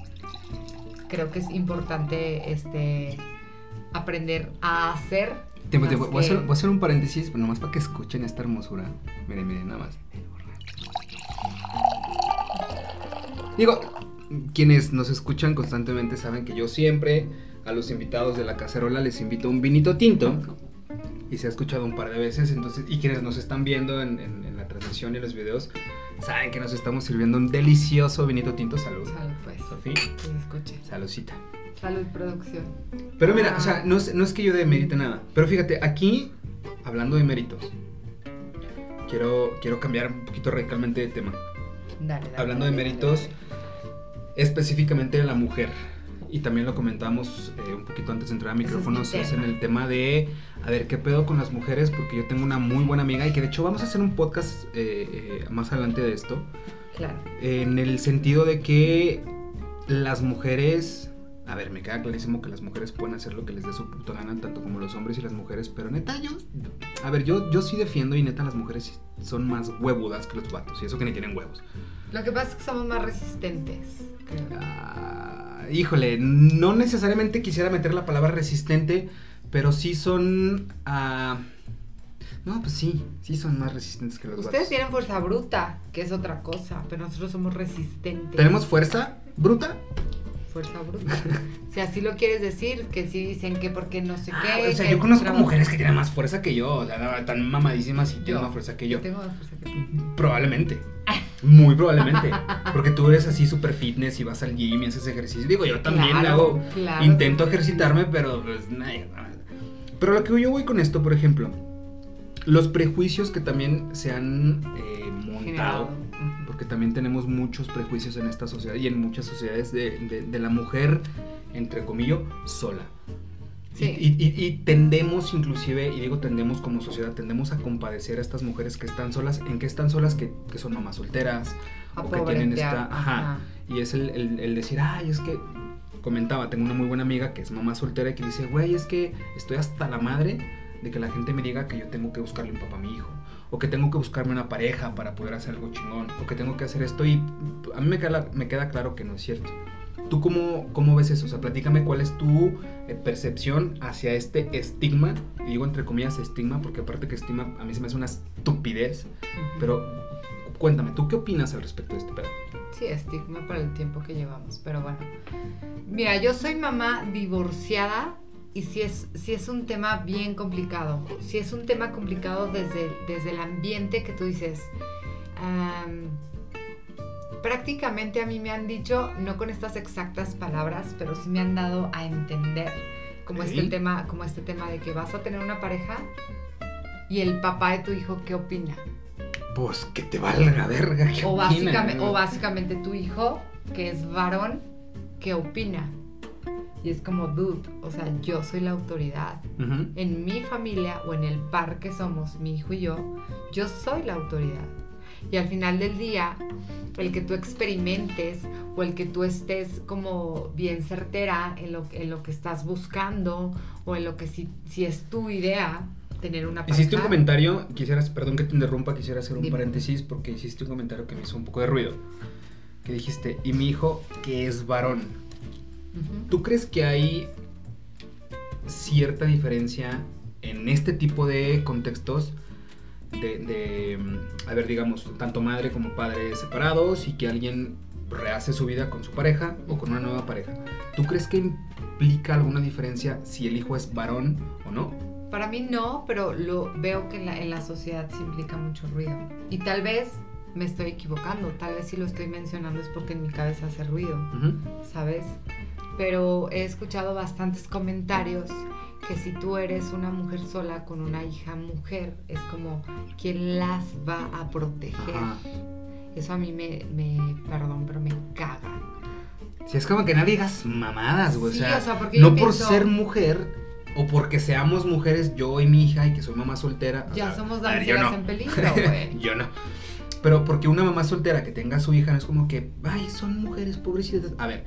creo que es importante este, aprender a hacer. Más tiempo. Voy, a hacer, voy a hacer un paréntesis, pero nomás para que escuchen esta hermosura. Miren, miren, nada más. Digo, quienes nos escuchan constantemente saben que yo siempre a los invitados de la cacerola les invito un vinito tinto. Y se ha escuchado un par de veces, entonces, y quienes nos están viendo en, en- en la transmisión y los videos, saben que nos estamos sirviendo un delicioso vinito tinto. Salud. Salud, pues. Sofía, saludcita. Salud, producción. Pero mira, Ah. o sea, no es, no es que yo demerite nada. Pero fíjate, aquí, hablando de méritos, quiero, quiero cambiar un poquito radicalmente de tema. Dale, dale, Hablando de méritos, específicamente de la mujer y también lo comentamos eh, un poquito antes de entrar a es micrófonos, es, en el tema de, a ver, ¿qué pedo con las mujeres? Porque yo tengo una muy buena amiga y que de hecho vamos a hacer un podcast eh, eh, más adelante de esto, Claro. en el sentido de que las mujeres, a ver, me queda clarísimo que las mujeres pueden hacer lo que les dé su puta gana, tanto como los hombres y las mujeres, pero neta, yo, a ver, yo, yo sí defiendo y neta las mujeres son más huevudas que los vatos, y eso que ni tienen huevos. Lo que pasa es que somos más resistentes. creo. Ah, híjole, no necesariamente quisiera meter la palabra resistente, pero sí son... ah, no, pues sí, sí son más resistentes que los Ustedes vatos. tienen fuerza bruta, que es otra cosa, pero nosotros somos resistentes. ¿Tenemos fuerza bruta? Fuerza bruta. [laughs] si así lo quieres decir, que sí dicen que porque no sé Ah, qué. o sea, yo conozco trabajo- mujeres que tienen más fuerza que yo, o sea, tan mamadísimas y tienen Yo. más fuerza que yo. Yo tengo más fuerza que tú. Probablemente. [laughs] Muy probablemente. Porque tú eres así súper fitness y vas al gym y haces ejercicio. Digo, yo también Claro, hago. claro. intento ejercitarme, pero pues. Pero lo que yo voy con esto, por ejemplo, los prejuicios que también se han eh, montado. Generado. Porque también tenemos muchos prejuicios en esta sociedad y en muchas sociedades de, de- de la mujer, entre comillas, sola. Y- Sí. Y, y- y tendemos inclusive, y digo tendemos como sociedad, tendemos a compadecer a estas mujeres que están solas, en que están solas, que, que son mamás solteras, A o que tienen esta... Ajá. Y es el, el- el decir, ay, es que... Comentaba, tengo una muy buena amiga que es mamá soltera y que dice, güey, es que estoy hasta la madre de que la gente me diga que yo tengo que buscarle un papá a mi hijo. O que tengo que buscarme una pareja para poder hacer algo chingón. O que tengo que hacer esto. Y a mí me queda, me queda claro que no es cierto. ¿Tú cómo, cómo ves eso? O sea, platícame cuál es tu eh, percepción hacia este estigma. Y digo entre comillas estigma, porque aparte que estigma a mí se me hace una estupidez. Pero cuéntame, ¿tú qué opinas al respecto de este pedo? Sí, estigma para el tiempo que llevamos, pero bueno. Mira, yo soy mamá divorciada y sí es, sí es un tema bien complicado. Sí es un tema complicado desde, desde el ambiente que tú dices. am, prácticamente a mí me han dicho, no con estas exactas palabras, pero sí me han dado a entender como, este, Ok. el tema, como este tema de que vas a tener una pareja y el papá de tu hijo, ¿qué opina? Pues que te valga verga. ¿qué O básicamente, o básicamente tu hijo, que es varón, ¿qué opina? Y es como, dude, o sea, yo soy la autoridad. En mi familia o en el par que somos, mi hijo y yo, yo soy la autoridad. Y al final del día, el que tú experimentes o el que tú estés como bien certera en lo, en lo que estás buscando o en lo que si, si es tu idea, tener una pareja. Hiciste un comentario, quisieras, perdón que te interrumpa, quisiera hacer un Dime. paréntesis porque hiciste un comentario que me hizo un poco de ruido. Que dijiste, y mi hijo que es varón. ¿Tú crees que hay cierta diferencia en este tipo de contextos de, de, mm, a ver, digamos, tanto madre como padre separados y que alguien rehace su vida con su pareja o con una nueva pareja? ¿Tú crees que implica alguna diferencia si el hijo es varón o no? Para mí no, pero lo veo que en la, en la sociedad sí implica mucho ruido. Y tal vez me estoy equivocando, tal vez si lo estoy mencionando es porque en mi cabeza hace ruido. ¿sabes? Pero he escuchado bastantes comentarios que si tú eres una mujer sola con una hija mujer, es como, ¿quién las va a proteger? Ajá. Eso a mí me, me, perdón, pero me caga. Si es como que no digas mamadas, güey. Sí, o sea, o sea, no por pienso- ser mujer o porque seamos mujeres, yo y mi hija, y que soy mamá soltera. o Ya sea, somos damiselas no. en peligro, [laughs] güey. yo no. Pero porque una mamá soltera que tenga a su hija no es como que, ay, son mujeres pobrecitas. A ver,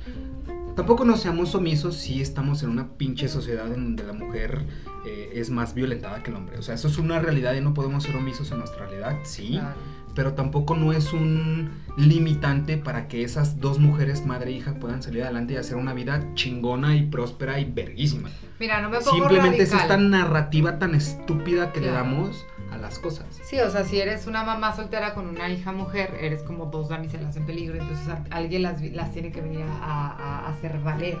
tampoco no seamos omisos si estamos en una pinche sociedad en donde la mujer eh, es más violentada que el hombre. O sea, eso es una realidad y no podemos ser omisos en nuestra realidad, sí Claro. pero tampoco no es un limitante para que esas dos mujeres, madre e hija, puedan salir adelante y hacer una vida chingona y próspera y verguísima. Mira, no me pongo Simplemente es radical. esta narrativa tan estúpida que le damos a las cosas. Sí, o sea, si eres una mamá soltera con una hija mujer, eres como dos damiselas en peligro, entonces alguien las, las tiene que venir a, hacer valer.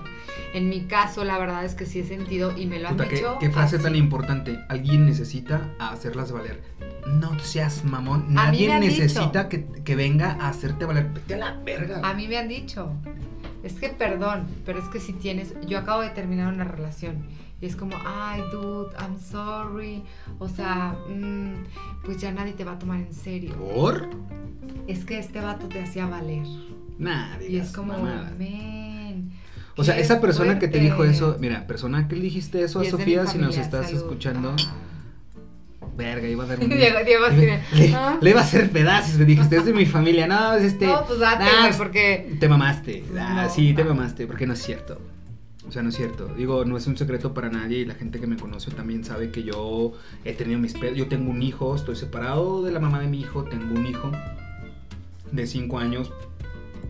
En mi caso, la verdad es que sí he sentido y me lo han Puta, qué, dicho. qué frase así. tan importante. Alguien necesita hacerlas valer. No seas mamón. Nadie necesita que, que venga a hacerte valer. Vete a la verga. A mí me han dicho, es que perdón, pero es que si tienes, yo acabo de terminar una relación y es como, ay, dude, I'm sorry, o sea, mm, pues ya nadie te va a tomar en serio. ¿Por? Es que este vato te hacía valer. Nah, Y digas es como, men. O sea, esa persona que te dijo eso, mira, persona que le dijiste eso Y a Sofía, mi si nos familia, estás salud. escuchando, Ah. verga, iba a dar [laughs] un... Diego, Diego le, ¿ah? le iba a hacer pedazos, me dijiste, es de mi familia, no, es este... [laughs] No, pues date, nah, güey, porque. Te mamaste, ah, No, sí, te mamaste, porque no es cierto. O sea, no es cierto. Digo, no es un secreto para nadie y la gente que me conoce también sabe que yo he tenido mis pedos. Yo tengo un hijo, estoy separado de la mamá de mi hijo, tengo un hijo de 5 años.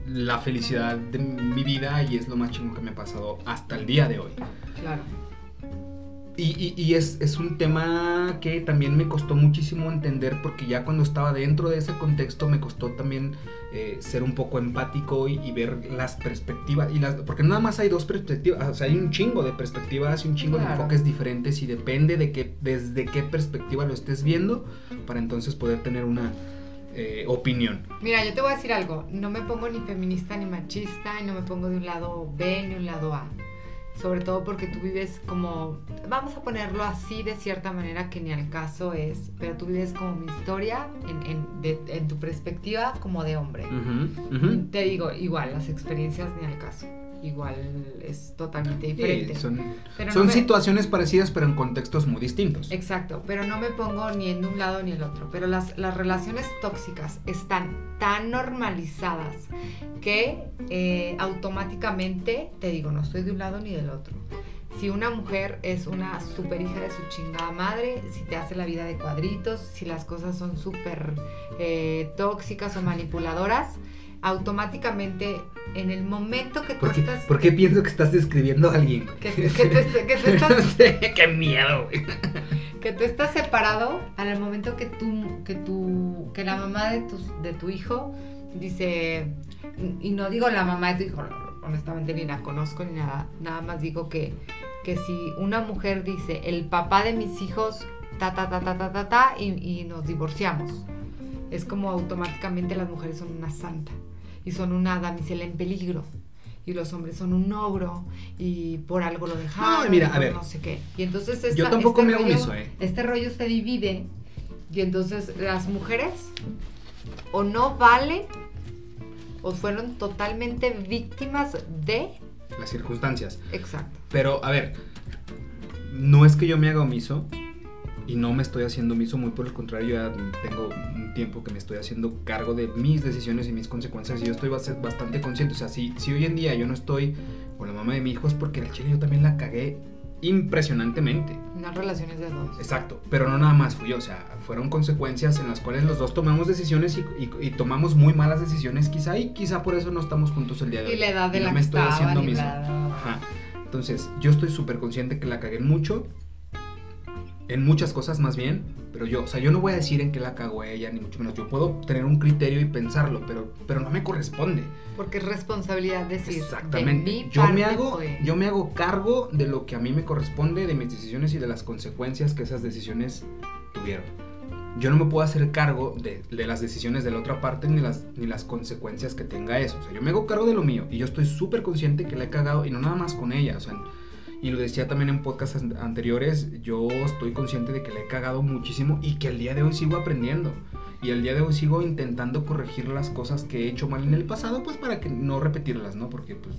La felicidad de mi vida y es lo más chingo que me ha pasado hasta el día de hoy. Claro. Y, y- y es, es un tema que también me costó muchísimo entender porque ya cuando estaba dentro de ese contexto me costó también eh, ser un poco empático y, y ver las perspectivas. Y las, porque nada más hay dos perspectivas, o sea, hay un chingo de perspectivas y un chingo de enfoques diferentes y depende de qué, desde qué perspectiva lo estés viendo para entonces poder tener una eh, opinión. Mira, yo te voy a decir algo. No me pongo ni feminista ni machista y no me pongo de un lado B ni un lado A. Sobre todo porque tú vives como, vamos a ponerlo así de cierta manera que ni al caso es, pero tú vives como mi historia en, en- de- en tu perspectiva como de hombre. Te digo, igual, las experiencias ni al caso. Igual es totalmente Sí, diferente. son no me- situaciones parecidas pero en contextos muy distintos. Exacto, pero no me pongo ni en un lado ni el otro. Pero las, las relaciones tóxicas están tan normalizadas que eh, automáticamente, te digo, no estoy de un lado ni del otro. Si una mujer es una super hija de su chingada madre, si te hace la vida de cuadritos, si las cosas son súper eh, tóxicas o manipuladoras, automáticamente en el momento que tú ¿Por qué, estás... por qué pienso que estás describiendo a alguien? que, que te- que tú [laughs] estás No sé, qué miedo, güey. que tú estás separado en el momento que tú que tú que la mamá de tu de tu hijo dice y no digo la mamá de tu hijo honestamente ni la conozco ni nada nada más digo que que si una mujer dice el papá de mis hijos ta ta ta ta ta ta ta y, y nos divorciamos es como automáticamente las mujeres son una santa y son una damisela en peligro y los hombres son un ogro y por algo lo dejaron No, mira, a ver. no sé qué y entonces esta- Yo tampoco este me hago rollo- miso, ¿eh? este rollo se divide y entonces las mujeres o no valen o fueron totalmente víctimas de Las circunstancias. exacto Pero, a ver, no es que yo me haga omiso y no me estoy haciendo omiso, muy por el contrario, ya tengo un tiempo que me estoy haciendo cargo de mis decisiones y mis consecuencias y yo estoy bas- bastante consciente. O sea, si, si hoy en día yo no estoy con la mamá de mi hijo es porque el chile yo también la cagué impresionantemente. unas relaciones de dos Exacto, pero no nada más fui yo, o sea, fueron consecuencias en las cuales los dos tomamos decisiones y, y- y tomamos muy malas decisiones quizá y quizá por eso no estamos juntos el día de hoy. y la edad de Y no la me estoy haciendo. Ajá. Entonces, yo estoy súper consciente que la cagué mucho. En muchas cosas más bien. Pero yo, o sea, yo no voy a decir en qué la cagó ella, ni mucho menos. Yo puedo tener un criterio y pensarlo, pero, pero no me corresponde. porque es responsabilidad decir Exactamente. de mi Yo me hago, fue- yo me hago cargo de lo que a mí me corresponde, de mis decisiones y de las consecuencias que esas decisiones tuvieron. Yo no me puedo hacer cargo de, de las decisiones de la otra parte ni las, ni las consecuencias que tenga eso. O sea, yo me hago cargo de lo mío y yo estoy súper consciente que la he cagado y no nada más con ella. O sea, y lo decía también en podcasts an- anteriores, yo estoy consciente de que le he cagado muchísimo y que al día de hoy sigo aprendiendo. Y al día de hoy sigo intentando corregir las cosas que he hecho mal en el pasado, pues para que no repetirlas, ¿no? Porque pues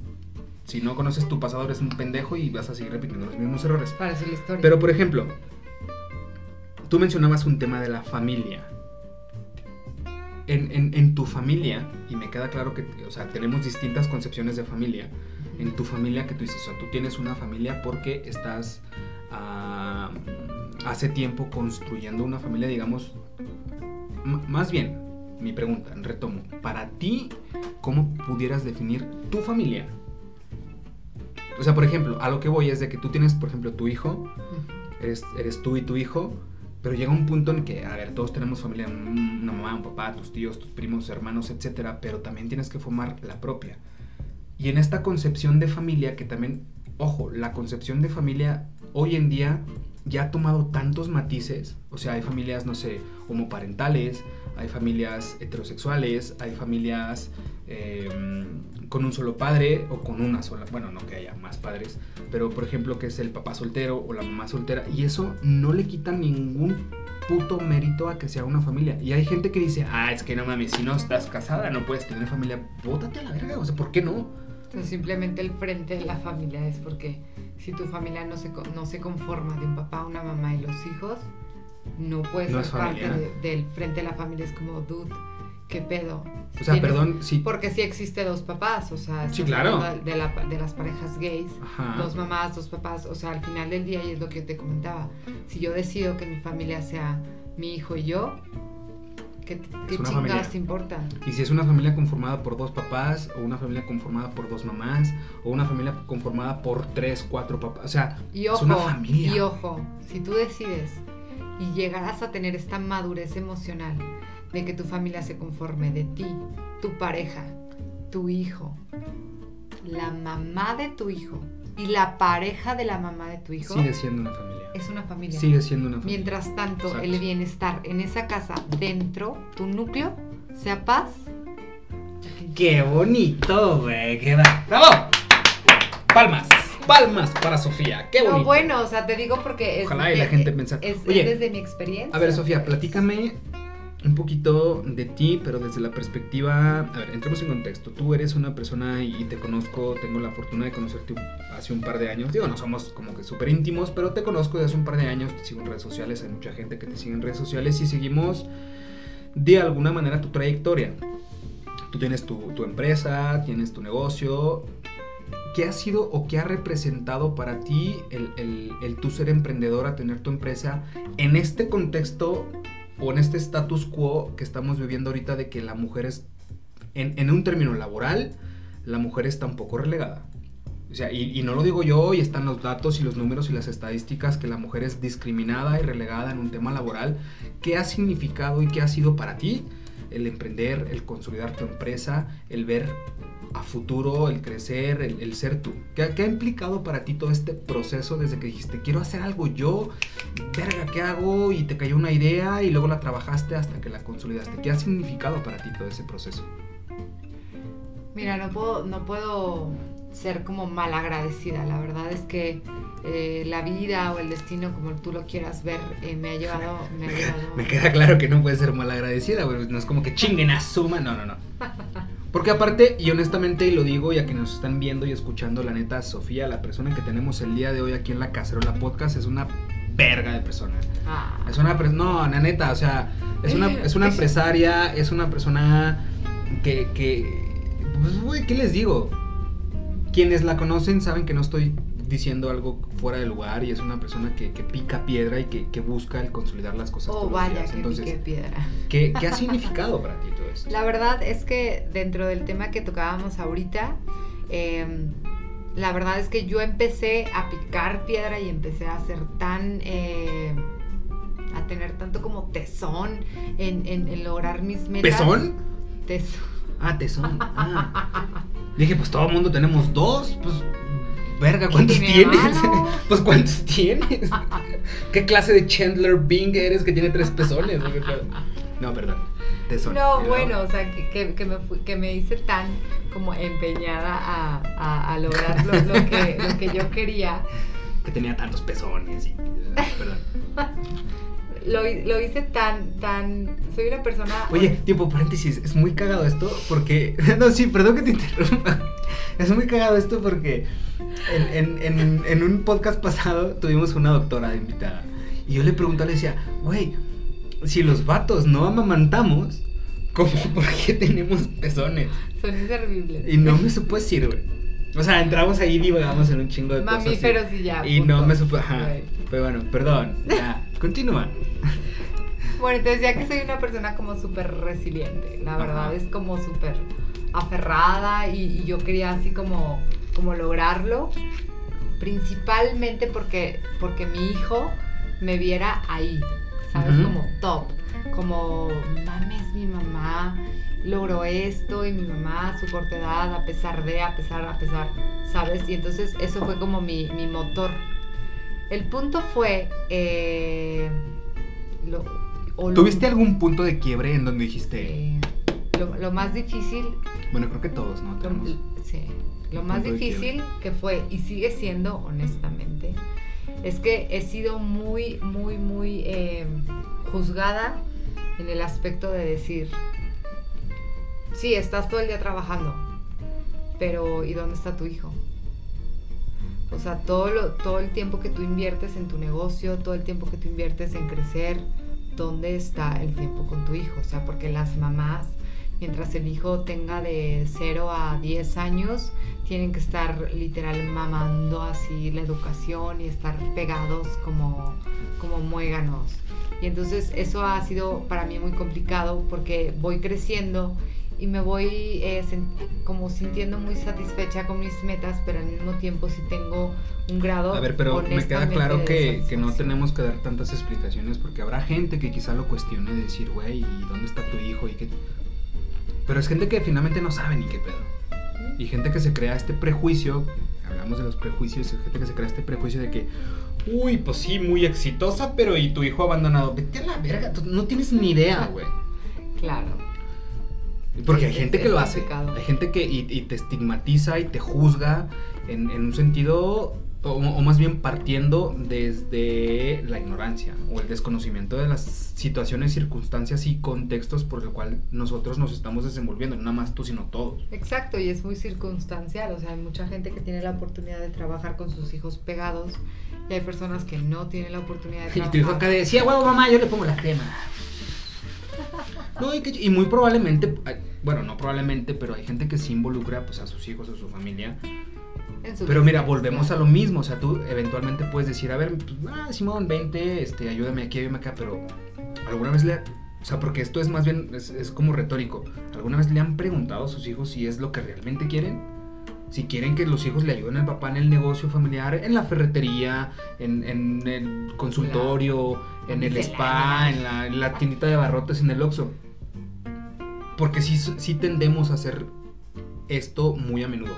si no conoces tu pasado eres un pendejo y vas a seguir repitiendo los mismos errores. para la historia Pero por ejemplo, tú mencionabas un tema de la familia. En, en- en tu familia, y me queda claro que, o sea, tenemos distintas concepciones de familia. En tu familia que tú dices, o sea, tú tienes una familia porque estás ah, hace tiempo construyendo una familia, digamos, más bien, mi pregunta, retomo, para ti, ¿cómo pudieras definir tu familia? O sea, por ejemplo, a lo que voy es de que tú tienes, por ejemplo, tu hijo, eres, eres tú y tu hijo, pero llega un punto en que, a ver, todos tenemos familia, un- una mamá, un papá, tus tíos, tus primos, hermanos, etcétera, pero también tienes que formar la propia. Y en esta concepción de familia, que también, ojo, la concepción de familia hoy en día ya ha tomado tantos matices, o sea, hay familias, no sé, homoparentales, hay familias heterosexuales, hay familias eh, con un solo padre o con una sola, bueno, no que haya más padres, pero por ejemplo que es el papá soltero o la mamá soltera, y eso no le quita ningún puto mérito a que sea una familia. Y hay gente que dice, ah, es que no mames, si no estás casada no puedes tener familia, bótate a la verga, o sea, ¿por qué no? Entonces simplemente el frente de la familia es porque si tu familia no se, no se conforma de un papá, una mamá y los hijos, no puedes No ser parte de- del frente de la familia. Es como, dude, ¿qué pedo? O sea, Tienes- perdón, sí. Porque sí existe dos papás, o sea, Sí, claro. De, la- de las parejas gays, Ajá. dos mamás, dos papás, o sea, al final del día, y es lo que yo te comentaba, si yo decido que mi familia sea mi hijo y yo, ¿qué, qué te importan? Y si es una familia conformada por dos papás, o una familia conformada por dos mamás, o una familia conformada por tres, cuatro papás. O sea, Y es ojo, una familia. y ojo, si tú decides y llegarás a tener esta madurez emocional de que tu familia se conforme de ti, tu pareja, tu hijo, la mamá de tu hijo y la pareja de la mamá de tu hijo, sigue siendo una familia. es una familia. Sigue siendo una familia. Mientras tanto, Exacto. el bienestar en esa casa, dentro, tu núcleo, sea paz. ¡Qué bonito, güey! ¡Qué va! ¡Bravo! Palmas, palmas para Sofía. ¡Qué bonito! No, bueno, o sea, te digo porque es, Ojalá y la es- gente pensara. es, desde mi experiencia. A ver, Sofía, platícame un poquito de ti, pero desde la perspectiva. A ver, entremos en contexto. Tú eres una persona y te conozco, tengo la fortuna de conocerte hace un par de años. Digo, no somos como que súper íntimos, pero te conozco desde hace un par de años. Te sigo en redes sociales, hay mucha gente que te sigue en redes sociales y seguimos de alguna manera tu trayectoria. Tú tienes tu, tu empresa, tienes tu negocio. ¿Qué ha sido o qué ha representado para ti el, el, el tú ser emprendedora, tener tu empresa en este contexto o en este status quo que estamos viviendo ahorita de que la mujer es, en, un término laboral, la mujer está un poco relegada? O sea, y, y no lo digo yo, y están los datos y los números y las estadísticas que la mujer es discriminada y relegada en un tema laboral. ¿Qué ha significado y qué ha sido para ti el emprender, el consolidar tu empresa, el ver a futuro, el crecer, el, el ser tú? ¿Qué, qué ha implicado para ti todo este proceso desde que dijiste, quiero hacer algo yo, verga, ¿qué hago? Y te cayó una idea y luego la trabajaste hasta que la consolidaste. ¿Qué ha significado para ti todo ese proceso? Mira, no puedo, no puedo ser como malagradecida. La verdad es que eh, la vida o el destino, como tú lo quieras ver, eh, me ha [laughs] llevado. Me ha llevado Me queda claro que no puede ser mal agradecida. No es como que chinguen a suma. No, no, no. [laughs] Porque aparte, y honestamente, y lo digo, ya que nos están viendo y escuchando, la neta, Sofía, la persona que tenemos el día de hoy aquí en la Cacerola Podcast, es una verga de persona. Ah, Es una persona, no, la neta, o sea, es una, es una [laughs] empresaria, es una persona que, que, pues, güey, ¿qué les digo? Quienes la conocen saben que no estoy diciendo algo fuera de lugar y es una persona que, que pica piedra y que, que busca el consolidar las cosas. oh, vaya, que Entonces, piedra. ¿qué, qué ha [laughs] significado para ti todo esto? La verdad es que dentro del tema que tocábamos ahorita, eh, la verdad es que yo empecé a picar piedra y empecé a ser tan... eh, a tener tanto como tesón en, en- en lograr mis metas. ¿Pezón? Tesón. Ah, tesón. Ah. Dije, pues todo el mundo tenemos dos, pues verga, ¿cuántos tiene tienes? [laughs] pues ¿cuántos tienes? [laughs] ¿Qué clase de Chandler Bing eres que tiene tres pezones? No, perdón. Tesón. No, bueno, o sea, que, que- me, fui- que me hice tan como empeñada a, a- a lograr lo, lo que, [laughs] lo que yo quería. Que tenía tantos pezones y. Perdón. Lo, lo hice tan, tan... Soy una persona... Oye, tiempo, paréntesis, es muy cagado esto porque. No, sí, perdón que te interrumpa. Es muy cagado esto porque en, en- en- en un podcast pasado tuvimos una doctora de invitada. Y yo le pregunté, le decía, güey, si los vatos no amamantamos, ¿cómo [laughs] por qué tenemos pezones? Son inservibles. Y no me supo decir, güey. O sea, entramos ahí y divagamos en un chingo de cosas. y- Mamíferos y ya. Y punto. no me supo. Ajá. Pero bueno, perdón. Ya, continúa. [laughs] Bueno, te decía que soy una persona como súper resiliente. La verdad Ajá. es como súper aferrada y, y yo quería así como, como lograrlo. Principalmente porque, porque mi hijo me viera ahí, ¿sabes? Como top. Como, mames, mi mamá logró esto y mi mamá a su corta edad, a pesar de, a pesar, a pesar, ¿sabes? Y entonces eso fue como mi, mi motor. El punto fue... eh, lo- o lo- ¿Tuviste algún punto de quiebre en donde dijiste, Sí. Lo, lo más difícil, bueno, creo que todos, ¿no? lo, sí, lo más difícil que fue y sigue siendo, honestamente, es que he sido muy, muy, muy eh, juzgada en el aspecto de decir, sí, estás todo el día trabajando, pero ¿y dónde está tu hijo? O sea, todo, lo, todo el tiempo que tú inviertes en tu negocio, todo el tiempo que tú inviertes en crecer, ¿dónde está el tiempo con tu hijo? O sea, porque las mamás, mientras el hijo tenga de 0 a 10 años, tienen que estar literal mamando así la educación y estar pegados como, como muéganos. Y entonces eso ha sido para mí muy complicado porque voy creciendo y me voy eh, como sintiendo muy satisfecha con mis metas, pero al mismo tiempo sí tengo un grado. A ver, pero me queda claro que, que, no tenemos que dar tantas explicaciones porque habrá gente que quizá lo cuestione de decir, güey, ¿y dónde está tu hijo? y qué Pero es gente que finalmente no sabe ni qué pedo. Y gente que se crea este prejuicio, hablamos de los prejuicios, gente que se crea este prejuicio de que, uy, pues sí, muy exitosa, pero ¿y tu hijo abandonado? Vete a la verga, no tienes ni idea, güey. Claro. Porque hay gente que lo hace. Hay gente que y, te estigmatiza y te juzga en, en un sentido o, más bien partiendo desde la ignorancia o el desconocimiento de las situaciones, circunstancias y contextos por el cual nosotros nos estamos desenvolviendo, no nada más tú, sino todos. Exacto, y es muy circunstancial, o sea, hay mucha gente que tiene la oportunidad de trabajar con sus hijos pegados y hay personas que no tienen la oportunidad de trabajar. [laughs] Y tu hijo acá decía, huevo mamá, yo le pongo la crema. No, y, y, muy probablemente, bueno, no probablemente, pero hay gente que sí involucra pues, a sus hijos, a su familia, pero mira, volvemos a lo mismo. O sea, tú eventualmente puedes decir, a ver, pues, ah, Simón, 20, este, ayúdame aquí, ayúdame acá, pero alguna vez le. O sea, porque esto es más bien, es, como retórico. ¿Alguna vez le han preguntado a sus hijos si es lo que realmente quieren? Si quieren que los hijos le ayuden al papá en el negocio familiar, en la ferretería, en, en el consultorio, en el spa, en la, en la, tiendita de barrotes, en el Oxxo. Porque sí, sí tendemos a hacer esto muy a menudo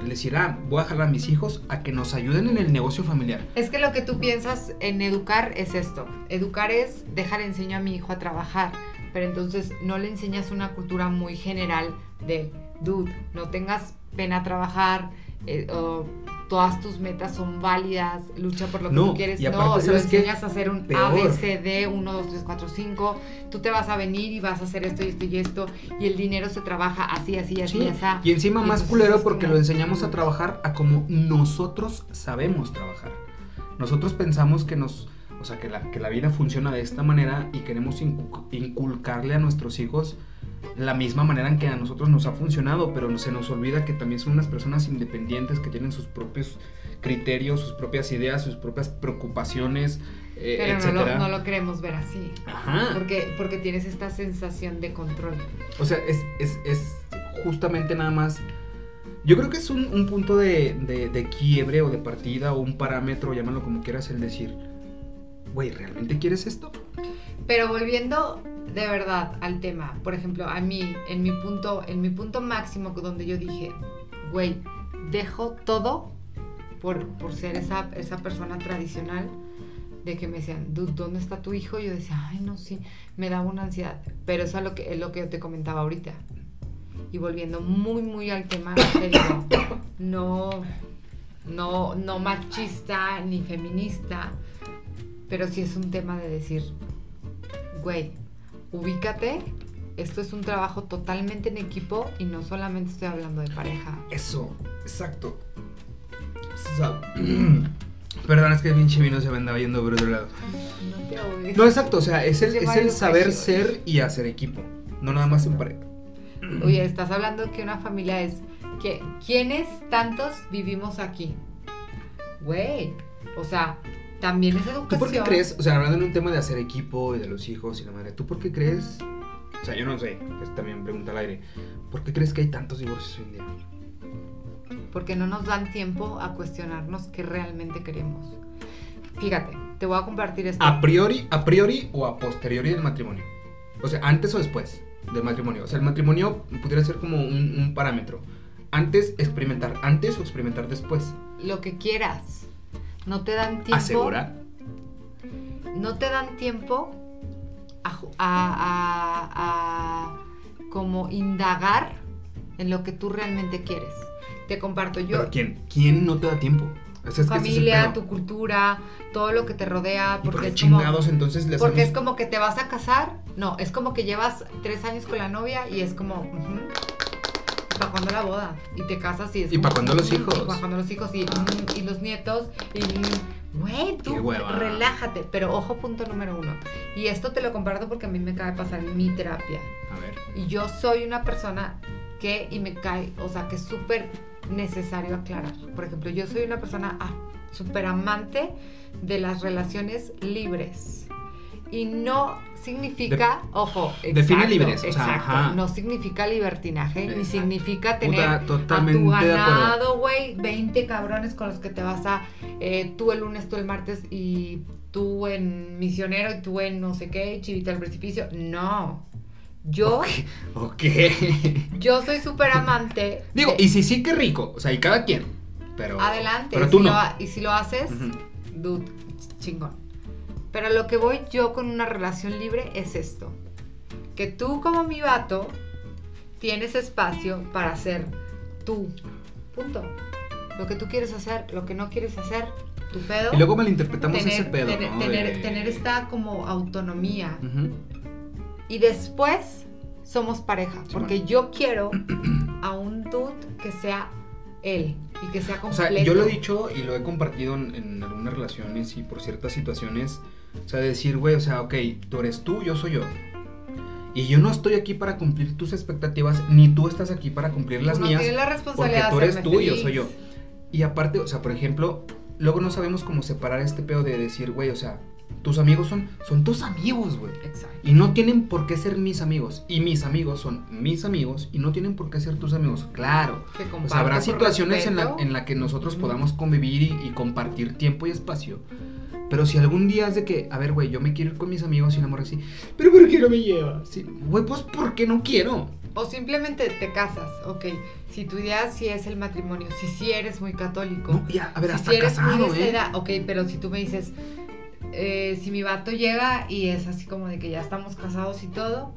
el decir, ah, voy a jalar a mis hijos a que nos ayuden en el negocio familiar. Es que lo que tú piensas en educar es esto. Educar es dejar enseño a mi hijo a trabajar, pero entonces no le enseñas una cultura muy general de, dude, no tengas pena trabajar, eh, todas tus metas son válidas, lucha por lo que tú quieres. no, lo enseñas a hacer un A, B, C, D, 1, 2, 3, 4, 5. Tú te vas a venir y vas a hacer esto y esto y esto. Y el dinero se trabaja así, así, así, así. Y encima más culero porque lo enseñamos a trabajar a como nosotros sabemos trabajar. Nosotros pensamos que nos... O sea, que la, que la vida funciona de esta manera y queremos inculcarle a nuestros hijos la misma manera en que a nosotros nos ha funcionado, pero se nos olvida que también son unas personas independientes que tienen sus propios criterios, sus propias ideas, sus propias preocupaciones, eh, pero no lo, no lo, queremos ver así. Ajá. Porque, porque tienes esta sensación de control. O sea, es, es, es justamente nada más... Yo creo que es un, un punto de, de, de, quiebre o de partida o un parámetro, llámalo como quieras, el decir, güey, ¿realmente quieres esto? Pero volviendo de verdad al tema, por ejemplo, a mí, en mi punto, en mi punto máximo donde yo dije, güey, dejo todo por, por ser esa, esa persona tradicional, de que me decían, ¿dónde está tu hijo? Y yo decía, ay, no, sí, me da una ansiedad. Pero eso es lo que, es lo que yo te comentaba ahorita. Y volviendo muy, muy al tema, [coughs] no, no, no machista ni feminista, pero sí es un tema de decir, güey, ubícate, esto es un trabajo totalmente en equipo y no solamente estoy hablando de pareja. Eso, exacto. [clears throat] Perdón, es que el pinche vino se me andaba yendo por otro lado. No te No, exacto, o sea, es el, es el saber ser y hacer equipo, no nada más en pareja. [clears throat] Oye, estás hablando que una familia es que ¿quiénes tantos vivimos aquí? Güey, o sea, también es educación. ¿Tú por qué crees, o sea, hablando en un tema de hacer equipo y de los hijos y la madre, ¿tú por qué crees, o sea, yo no sé, es también pregunta al aire, ¿por qué crees que hay tantos divorcios hoy en día? Porque no nos dan tiempo a cuestionarnos qué realmente queremos. Fíjate, te voy a compartir esto. ¿A priori, a priori o a posteriori del matrimonio? O sea, antes o después del matrimonio. O sea, el matrimonio pudiera ser como un, un parámetro. Antes experimentar, antes o experimentar después. Lo que quieras no te dan tiempo. ¿Asegura? No te dan tiempo a, como indagar en lo que tú realmente quieres. Te comparto yo. ¿Pero quién? ¿Quién no te da tiempo? tu familia, tu cultura, todo lo que te rodea. Porque chingados entonces les Porque es como que te vas a casar. No, es como que llevas tres años con la novia y es como. Para cuando la boda? Y te casas y es. ¿Y para cuándo los hijos? Y para los hijos y, y los nietos. Y. Güey, tú relájate. Pero ojo, punto número uno. Y esto te lo comparto porque a mí me acaba de pasar en mi terapia. A ver. Y yo soy una persona que, y me cae, o sea, que es súper necesario aclarar. Por ejemplo, yo soy una persona ah, súper amante de las relaciones libres. Y no significa, ojo, define libres, o sea, exacto, no significa libertinaje, ni significa Puta, tener a totalmente tu ganado, güey, 20 cabrones con los que te vas a, eh, tú el lunes, tú el martes y tú en misionero y tú en no sé qué, chivita al precipicio. No. Yo, Ok. [laughs] yo soy súper amante. Digo, de- y si sí, qué rico. O sea, y cada quien. Pero. adelante. Pero y tú si no. lo y si lo haces, dude, chingón. Pero lo que voy yo con una relación libre es esto. Que tú como mi vato tienes espacio para hacer tú. Punto. Lo que tú quieres hacer, lo que no quieres hacer, tu pedo. Y luego malinterpretamos tener, ese pedo, tener, ¿no? tener- De- tener esta como autonomía. Y después somos pareja. Sí, porque yo quiero a un dude que sea él y que sea O completo. sea, yo lo he dicho y lo he compartido en, en algunas relaciones y por ciertas situaciones. O sea, decir, güey, o sea, ok, tú eres tú, yo soy yo. Y yo no estoy aquí para cumplir tus expectativas, ni tú estás aquí para cumplir las no mías. la Porque tú eres tú y yo soy yo. Y aparte, o sea, por ejemplo, luego no sabemos cómo separar este pedo de decir, güey, o sea, tus amigos son, son tus amigos, güey. Exacto. Y no tienen por qué ser mis amigos. Y mis amigos son mis amigos y no tienen por qué ser tus amigos. Claro. Que O sea, habrá situaciones en la, en la que nosotros podamos convivir y, y compartir tiempo y espacio. Pero si algún día es de que, a ver, güey, yo me quiero ir con mis amigos y enamoré así, pero ¿por qué no me llevas? Sí, Güey, pues porque no quiero. O simplemente te casas, ok. Si tu idea sí es el matrimonio, si sí eres muy católico. No, ya, a ver, si hasta sí eres muy casado, de esa ¿eh? edad, ok, pero si tú me dices, eh, si mi vato llega y es así como de que ya estamos casados y todo,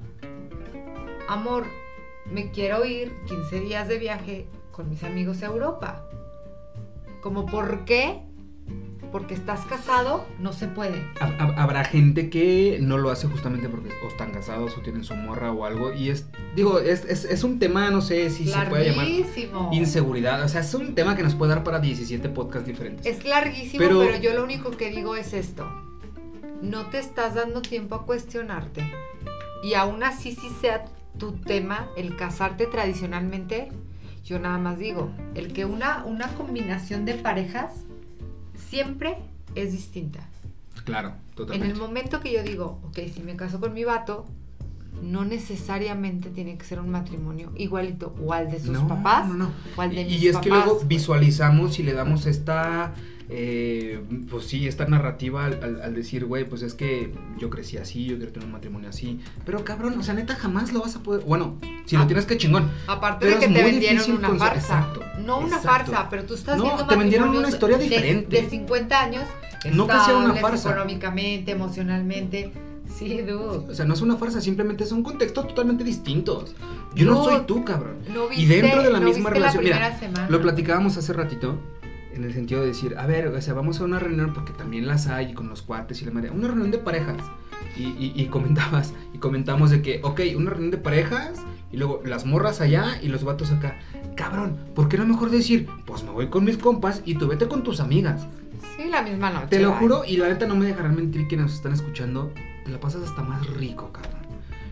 amor, me quiero ir 15 días de viaje con mis amigos a Europa. Como, ¿por qué? Porque estás casado, no se puede. Ha- ha- Habrá gente que no lo hace justamente porque o están casados o tienen su morra o algo. Y es, digo, es, es, es un tema, no sé si se puede llamar inseguridad. O sea, es un tema que nos puede dar para 17 podcasts diferentes. Es larguísimo, Pero- pero... yo lo único que digo es esto. No te estás dando tiempo a cuestionarte. Y aún así, si sea tu tema, el casarte tradicionalmente, yo nada más digo, el que una, una combinación de parejas siempre es distinta. Claro, En el totalmente. momento que yo digo, ok, si me caso con mi vato, no necesariamente tiene que ser un matrimonio igualito o al de sus No, papás no, no. o al de Y, mis y es que luego visualizamos y le damos esta, eh, pues sí, esta narrativa al, al- al decir, güey, pues es que yo crecí así, yo quiero tener un matrimonio así. Pero cabrón, o sea, neta, jamás lo vas a poder. Bueno, si lo Ah. tienes que chingón. Aparte Pero de que te vendieron una farsa. exacto, no una exacto. farsa, pero tú estás No, viendo te vendieron una historia de- diferente. De, 50 años. No que sea una farsa. Económicamente, emocionalmente. Sí, dude. O sea, no es una farsa, simplemente son contextos totalmente distintos. Yo no, No, soy tú, cabrón. No Y dentro de la no misma viste relación, La mira, primera semana. Lo platicábamos hace ratito, en el sentido de decir, a ver, o sea, vamos a una reunión porque también las hay y con los cuates y la madre. Una reunión de parejas. Y, y- y comentabas, y comentamos de que, ok, una reunión de parejas y luego las morras allá y los vatos acá. Cabrón, ¿por qué no mejor decir, pues me voy con mis compas y tú vete con tus amigas? Sí, la misma noche. Te lo juro, y la neta no me dejarán mentir quienes nos están escuchando, te la pasas hasta más rico, cabrón.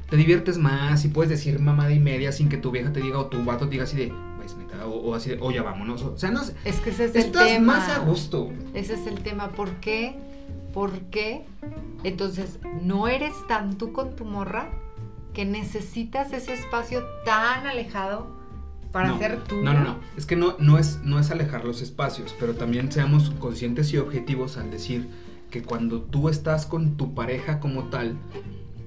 Te diviertes más y puedes decir mamada y media sin que tu vieja te diga o tu vato te diga así de, neta, o, o así de, o ya vámonos. O sea, no Es que ese es el estás tema. más a gusto. Ese es el tema. ¿Por qué? ¿Por qué? Entonces, no eres tan tú con tu morra que necesitas ese espacio tan alejado para no, ser tú. No, no, no. Es que no, no, es, no es alejar los espacios, pero también seamos conscientes y objetivos al decir que cuando tú estás con tu pareja como tal,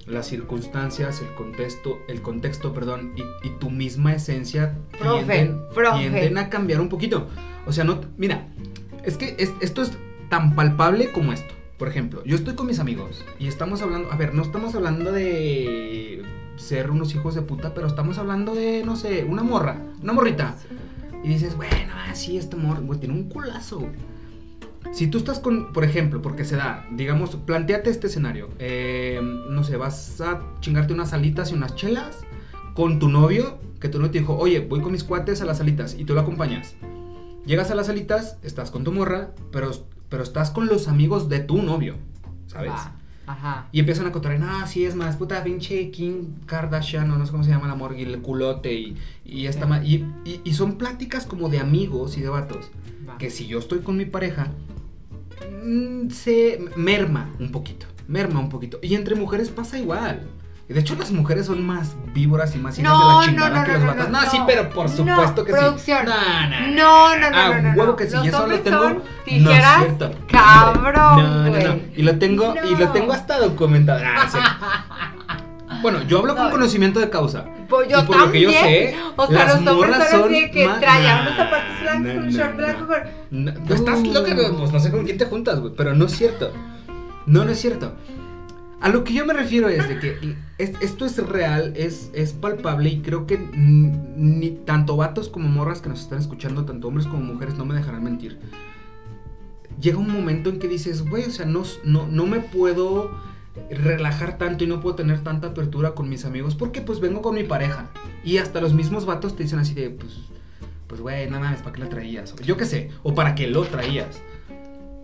las circunstancias, el contexto, el contexto, perdón, y, y tu misma esencia Profe, tienden, profe. tienden a cambiar un poquito. O sea, no, mira, es que es- esto es tan palpable como esto. Por ejemplo, yo estoy con mis amigos y estamos hablando, a ver, no estamos hablando de ser unos hijos de puta, pero estamos hablando de, no sé, una morra, una morrita. Y dices, bueno, así este morro, güey, tiene un culazo, güey. Si tú estás con, por ejemplo, porque se da, digamos, planteate este escenario. eh, no sé, vas a chingarte unas alitas y unas chelas con tu novio, que tu novio te dijo, oye, voy con mis cuates a las salitas y tú lo acompañas. Llegas a las salitas, estás con tu morra, pero, pero estás con los amigos de tu novio, ¿sabes? Va, Ajá. Y empiezan a contar, ah, sí, es más, puta, pinche Kim Kardashian, o no sé cómo se llama la morra, y el culote, y, y esta Sí. y, y- y son pláticas como de amigos y de vatos, va. que si yo estoy con mi pareja, se merma un poquito, merma un poquito. Y entre mujeres pasa igual. De hecho, las mujeres son más víboras y más hijas No, de la chingada no, que no, los no, vatos. no, No, sí, pero por No, supuesto que producción. sí. No, no, No, no, no, Ah, no, no, huevo que sí, Los eso lo tengo. son no es tijeras, cierto. cabrón, No, no, no. Y lo tengo, y lo tengo hasta documentado. Ah, sí. [laughs] Bueno, yo hablo con No. conocimiento de causa. Pues yo y por lo que yo sé, o sea, las los hombres son así que más- traían unos zapatos blancos, un short blanco. con- tú estás No. loca, pues no sé con quién te juntas, güey, pero no es cierto. No, no es cierto. A lo que yo me refiero es de que es- esto es real, es, es palpable y creo que ni tanto vatos como morras que nos están escuchando, tanto hombres como mujeres, no me dejarán mentir. Llega un momento en que dices, güey, o sea, no, no, no me puedo relajar tanto y no puedo tener tanta apertura con mis amigos porque pues vengo con mi pareja. Y hasta los mismos vatos te dicen así de, pues, pues güey, no mames, ¿para qué la traías? Yo qué sé, o para qué lo traías.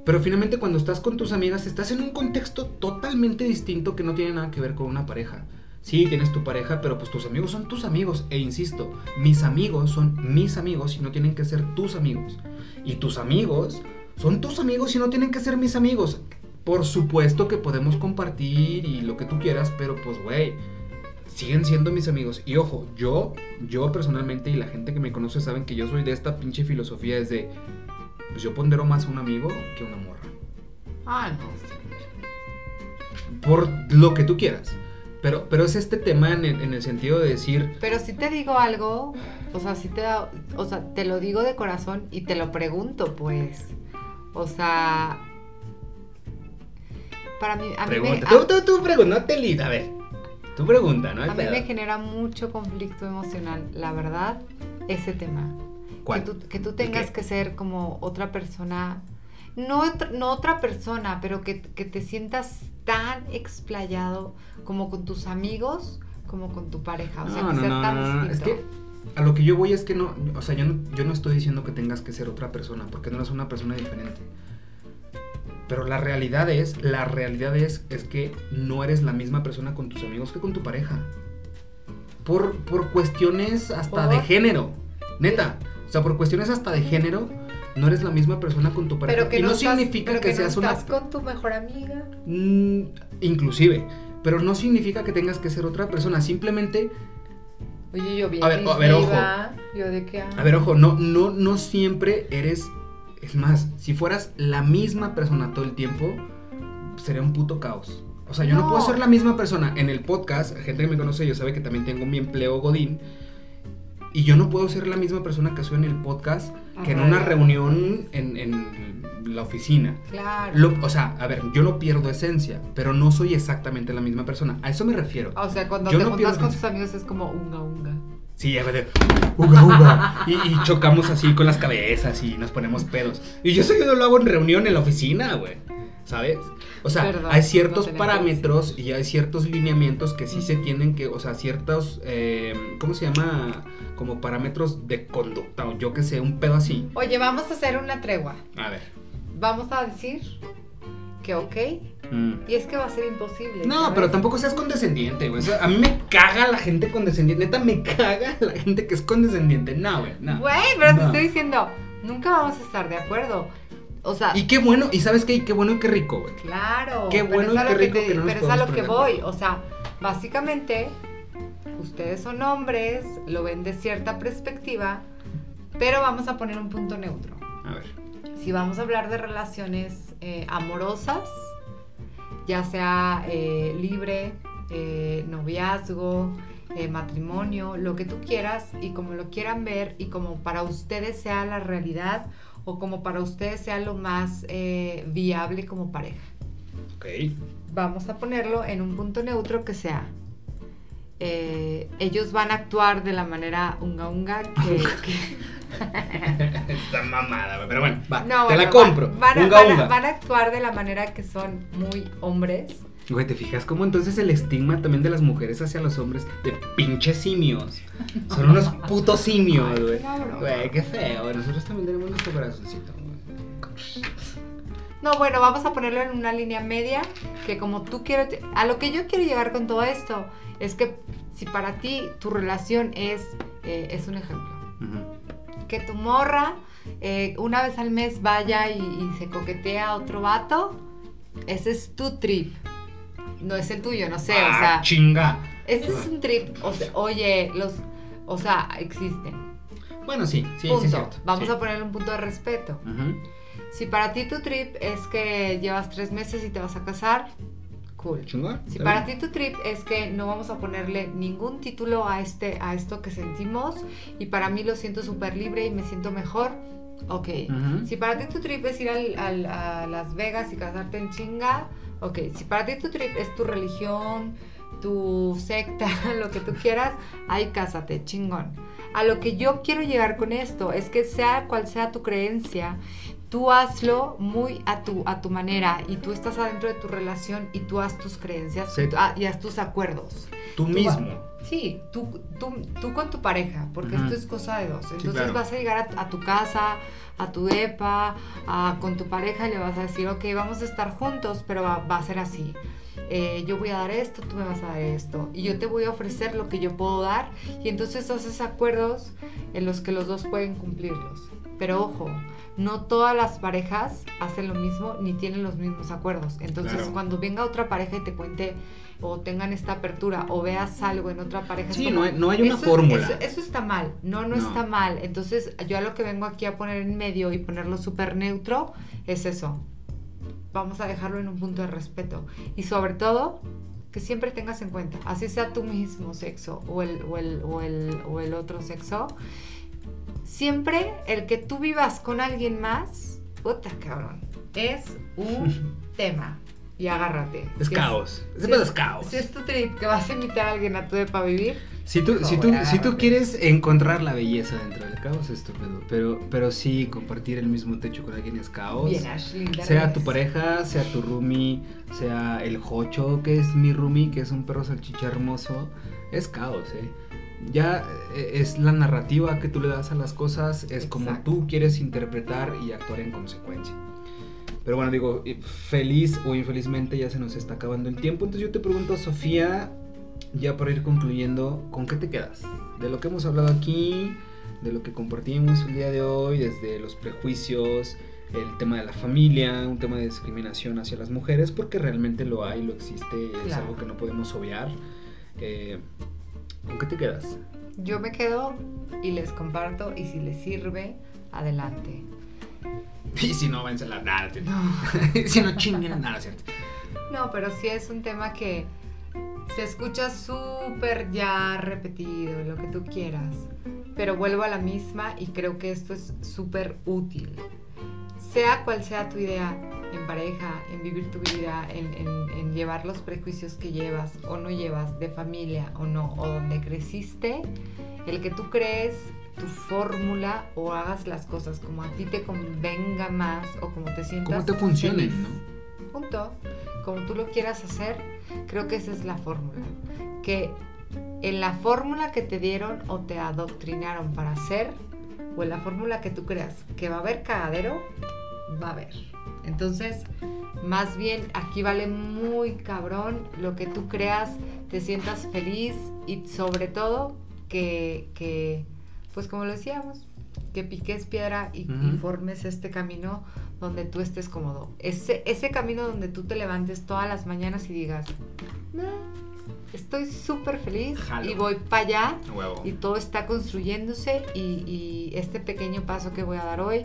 Pero finalmente cuando estás con tus amigas estás en un contexto totalmente distinto que no tiene nada que ver con una pareja. Sí, tienes tu pareja, pero pues tus amigos son tus amigos. E insisto, mis amigos son mis amigos y no tienen que ser tus amigos. Y tus amigos son tus amigos y no tienen que ser mis amigos. Por supuesto que podemos compartir y lo que tú quieras, pero pues güey, siguen siendo mis amigos. Y ojo, yo, yo personalmente y la gente que me conoce saben que yo soy de esta pinche filosofía es de, pues yo pondero más a un amigo que a una morra. Ah, no. Por lo que tú quieras. Pero, pero es este tema en el, en el sentido de decir, Pero si te digo algo, o sea, si te da, o sea, te lo digo de corazón y te lo pregunto, pues. O sea, para mí, a mí me, pregunta. a- Tú, tú, tú pregunta, no te lida, a ver. Tu pregunta, ¿no? a mí pedo. me genera mucho conflicto emocional, la verdad, ese tema. ¿Cuál? Que tú, que tú ¿El tengas que ser como otra persona, no, otra- no otra persona, pero que, que te sientas tan explayado como con tus amigos, como con tu pareja. O sea, No, que no, ser tan Es que a lo que yo voy es que no, o sea, yo no, yo no estoy diciendo que tengas que ser otra persona, porque no eres una persona diferente. Pero la realidad es, la realidad es, es que no eres la misma persona con tus amigos que con tu pareja. Por, por cuestiones hasta de género. Neta. O sea, por cuestiones hasta de género, no eres la misma persona con tu pareja. Pero que y no, estás- significa pero que, no seas una estás con tu mejor amiga. Mm, inclusive, pero no significa que tengas que ser otra persona, simplemente, Oye, yo vi A ver, a ver, ojo. Yo de qué a ver, ojo, no, no, no siempre eres, es más, si fueras la misma persona todo el tiempo, sería un puto caos. O sea, yo no, No. puedo ser la misma persona en el podcast, gente que me conoce, yo sabe que también tengo mi empleo Godín, y yo no puedo ser la misma persona que soy en el podcast que en Ajá. una reunión en, en la oficina. Claro. Lo- o sea, a ver, yo no pierdo esencia, pero no soy exactamente la misma persona. A eso me refiero. O sea, cuando Yo te no juntas con eso. tus amigos es como unga unga. Sí, a ver, uga, uga. Y, y chocamos así con las cabezas y nos ponemos pedos. Y yo eso yo no lo hago en reunión en la oficina, güey. ¿Sabes? O sea, Perdón, hay ciertos no parámetros y hay ciertos lineamientos que sí se tienen que, o sea, ciertos, eh, ¿cómo se llama? Como parámetros de conducta o yo que sé, un pedo así. Oye, vamos a hacer una tregua. A ver. Vamos a decir que ok. Mm. Y es que va a ser imposible. No, ¿sabes? pero tampoco seas condescendiente, güey. O sea, a mí me caga la gente condescendiente. Neta, me caga la gente que es condescendiente. No, güey, no. Güey, pero te estoy diciendo, nunca vamos a estar de acuerdo. O sea, Y qué bueno, y sabes qué, Y qué bueno y qué rico, güey. claro. Qué bueno y qué que rico te- que no Pero es a lo que voy. O sea, básicamente, ustedes son hombres, lo ven de cierta perspectiva, pero vamos a poner un punto neutro. A ver. si vamos a hablar de relaciones eh, amorosas, ya sea eh, libre, eh, noviazgo, eh, matrimonio, lo que tú quieras y como lo quieran ver y como para ustedes sea la realidad o como para ustedes sea lo más eh, viable como pareja. Ok. Vamos a ponerlo en un punto neutro que sea. eh, ellos van a actuar de la manera unga unga que, [laughs] que- [laughs] Está mamada, güey. Pero bueno, va. No, te la compro. va- Van, a, unga, van a- unga. van a actuar de la manera que son muy hombres. Güey, ¿te fijas cómo entonces el estigma también de las mujeres hacia los hombres de pinches simios? Son unos putos simios, güey. Güey, qué feo. Nosotros también tenemos nuestro corazoncito, güey. No, bueno, vamos a ponerlo en una línea media, que como tú quieres, a lo que yo quiero llegar con todo esto, es que si para ti tu relación es, eh, es un ejemplo, Ujú. Que tu morra eh, una vez al mes vaya y, y se coquetea a otro vato, ese es tu trip, no es el tuyo, no sé, o Ah, sea, chinga. ese es un trip, o sea, oye, los, o sea, existen. Bueno, sí, sí, punto. sí es cierto. Vamos sí. a ponerle un punto de respeto. Si para ti tu trip es que llevas tres meses y te vas a casar, cool. Chingón. Si para ti tu trip es que no vamos a ponerle ningún título a, este, a esto que sentimos y para mí lo siento súper libre y me siento mejor, ok. Ujú. Si para ti tu trip es ir al- al- a Las Vegas y casarte en chinga, ok. Si para ti tu trip es tu religión, tu secta, [laughs] lo que tú quieras, ahí cásate, chingón. A lo que yo quiero llegar con esto es que sea cual sea tu creencia, tú hazlo muy a tu, a tu manera y tú estás adentro de tu relación y tú haz tus creencias Sí. y tú- ah, y haz tus acuerdos. Tú Tú mismo. Sí, tú, tú, tú con tu pareja, porque esto es cosa de dos. Entonces claro. vas a llegar a, a tu casa, a tu depa, a- con tu pareja y le vas a decir, ok, vamos a estar juntos, pero va, va a ser así. Eh, yo voy a dar esto, tú me vas a dar esto. Y yo te voy a ofrecer lo que yo puedo dar. Y entonces haces acuerdos en los que los dos pueden cumplirlos. Pero ojo, no todas las parejas hacen lo mismo ni tienen los mismos acuerdos. Entonces, Claro. cuando venga otra pareja y te cuente o tengan esta apertura o veas algo en otra pareja. Sí, como, no hay, no hay una eso es- fórmula. eso, eso está mal. No, no, No. está mal. Entonces, yo a lo que vengo aquí a poner en medio y ponerlo súper neutro es eso. Vamos a dejarlo en un punto de respeto. Y sobre todo, que siempre tengas en cuenta, así sea tu mismo sexo o el, o el, o el, o el otro sexo, siempre el que tú vivas con alguien más, puta cabrón, es un [laughs] tema. Y agárrate. Es Si caos. Ese si pedo es caos. Si es tu trip que vas a invitar a alguien a tu para vivir, Si tú, si, tú, si tú quieres encontrar la belleza dentro del caos, es tu pedo. Pero, pero sí, compartir el mismo techo con alguien es caos. bien Ashley. Sea tu pareja, sea tu roomie, sea el Jocho, que es mi roomie, que es un perro salchicha hermoso, es caos, ¿eh? Ya eh, es la narrativa que tú le das a las cosas, es como Exacto. tú quieres interpretar y actuar en consecuencia. Pero bueno, digo, feliz o infelizmente ya se nos está acabando el tiempo. Entonces yo te pregunto, Sofía, ya para ir concluyendo, ¿con qué te quedas? De lo que hemos hablado aquí, de lo que compartimos el día de hoy, desde los prejuicios, el tema de la familia, un tema de discriminación hacia las mujeres, porque realmente lo hay, lo existe, es Claro. algo que no podemos obviar. Eh, ¿Con qué te quedas? Yo me quedo y les comparto y si les sirve, adelante. [laughs] Y si no, vence la nada. No. [laughs] si no chinguen nada, ¿cierto? No, pero sí es un tema que se escucha súper ya repetido, lo que tú quieras. Pero vuelvo a la misma y creo que esto es súper útil. Sea cual sea tu idea en pareja, en vivir tu vida, en, en- en llevar los prejuicios que llevas o no llevas de familia o no, o donde creciste, el que tú crees tu fórmula o hagas las cosas como a ti te convenga más o como te sientas Como te funcionen, feliz. ¿no? Punto. Como tú lo quieras hacer, creo que esa es la fórmula. Que en la fórmula que te dieron o te adoctrinaron para hacer, o en la fórmula que tú creas que va a haber cagadero, va a haber. Entonces, más bien aquí vale muy cabrón lo que tú creas, te sientas feliz y sobre todo que, que pues como lo decíamos, que piques piedra y, formes este camino donde tú estés cómodo. Ese, ese camino donde tú te levantes todas las mañanas y digas, "Nah, estoy súper feliz Jalo. y voy para allá Huevo. y todo está construyéndose y, y este pequeño paso que voy a dar hoy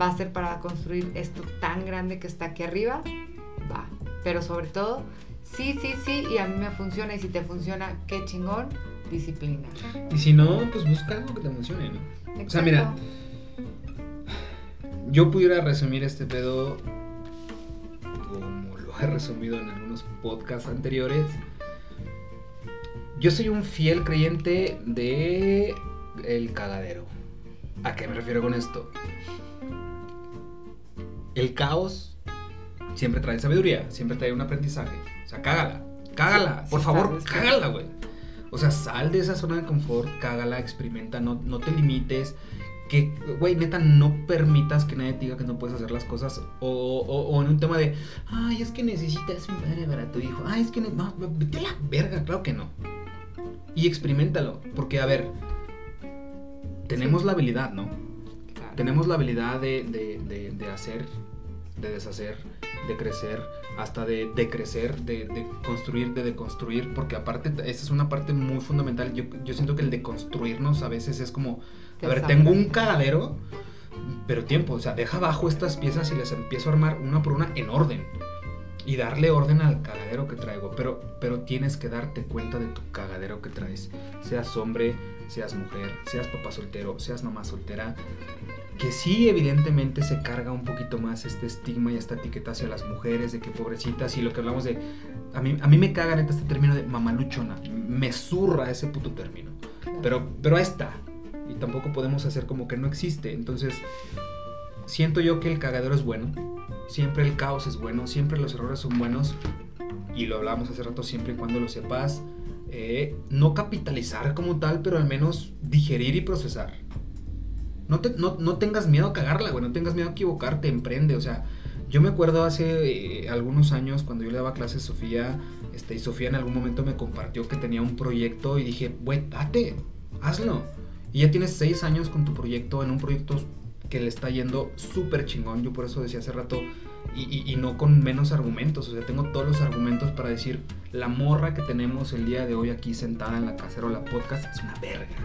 va a ser para construir esto tan grande que está aquí arriba, va. Pero sobre todo, sí, sí, sí, y a mí me funciona y si te funciona, qué chingón, disciplina. Y si no, pues busca algo que te emocione, ¿no? O sea, mira. Yo pudiera resumir este pedo como lo he resumido en algunos podcasts anteriores. Yo soy un fiel creyente de el cagadero. ¿A qué me refiero con esto? El caos siempre trae sabiduría, siempre trae un aprendizaje. O sea, cágala. Cágala. Sí, por sí, favor, cágala, güey. O sea, sal de esa zona de confort, cágala, experimenta, no, no te limites. Que, güey, neta, no permitas que nadie te diga que no puedes hacer las cosas. O, o- o en un tema de, ay, es que necesitas un padre para tu hijo. Ay, es que no, vete a la verga, claro que no. Y experimentalo. Porque, a ver, tenemos Sí. la habilidad, ¿no? Claro. Tenemos la habilidad de, de- de- de hacer, de deshacer, de crecer, hasta de decrecer, de, de construir, de deconstruir, porque aparte esa es una parte muy fundamental. Yo, yo siento que el deconstruirnos a veces es como, a ver, tengo un cagadero, pero tiempo, o sea, deja abajo estas piezas y las empiezo a armar una por una en orden. Y darle orden al cagadero que traigo. Pero, pero tienes que darte cuenta de tu cagadero que traes. Seas hombre, seas mujer, seas papá soltero, seas mamá soltera. Que sí, evidentemente se carga un poquito más este estigma y esta etiqueta hacia las mujeres, de que pobrecitas y lo que hablamos de... A mí, a mí me caga neta este término de mamaluchona. Me zurra ese puto término. Pero, pero ahí está. Y tampoco podemos hacer como que no existe. Entonces, siento yo que el cagadero es bueno. Siempre el caos es bueno. Siempre los errores son buenos. Y lo hablábamos hace rato, siempre y cuando lo sepas. eh, no capitalizar como tal, pero al menos digerir y procesar. No, te- no, no tengas miedo a cagarla, güey. No tengas miedo a equivocarte, emprende. O sea, yo me acuerdo hace eh, algunos años cuando yo le daba clases a Sofía. Este, y Sofía en algún momento me compartió que tenía un proyecto y dije, güey, date, hazlo. Y ya tienes seis años con tu proyecto, en un proyecto que le está yendo súper chingón. Yo por eso decía hace rato, y, no con menos argumentos. O sea, tengo todos los argumentos para decir, la morra que tenemos el día de hoy aquí sentada en la cacerola podcast es una verga.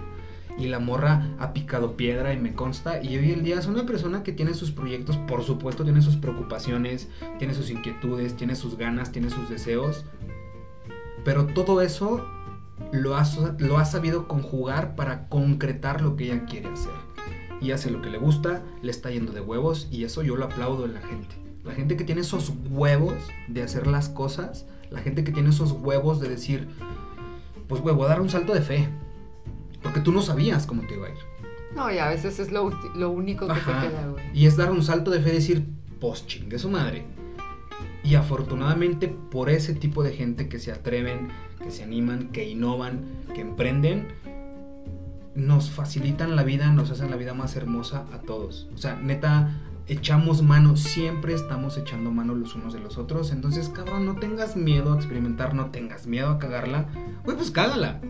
Y la morra ha picado piedra y me consta. Y hoy en día es una persona que tiene sus proyectos, por supuesto, tiene sus preocupaciones, tiene sus inquietudes, tiene sus ganas, tiene sus deseos. Pero todo eso lo ha, lo ha sabido conjugar para concretar lo que ella quiere hacer. Y hace lo que le gusta, le está yendo de huevos y eso yo lo aplaudo en la gente. La gente que tiene esos huevos de hacer las cosas, la gente que tiene esos huevos de decir, pues güey, voy a dar un salto de fe. Porque tú no sabías cómo te iba a ir. No, y a veces es lo, lo único que Ajá. te queda, güey. Y es dar un salto de fe y decir, pues chingue su madre. Y afortunadamente por ese tipo de gente que se atreven, que se animan, que innovan, que emprenden, nos facilitan la vida, nos hacen la vida más hermosa a todos. O sea, neta, echamos mano, siempre estamos echando mano los unos de los otros. Entonces, cabrón, no tengas miedo a experimentar, no tengas miedo a cagarla. Güey, pues cágala.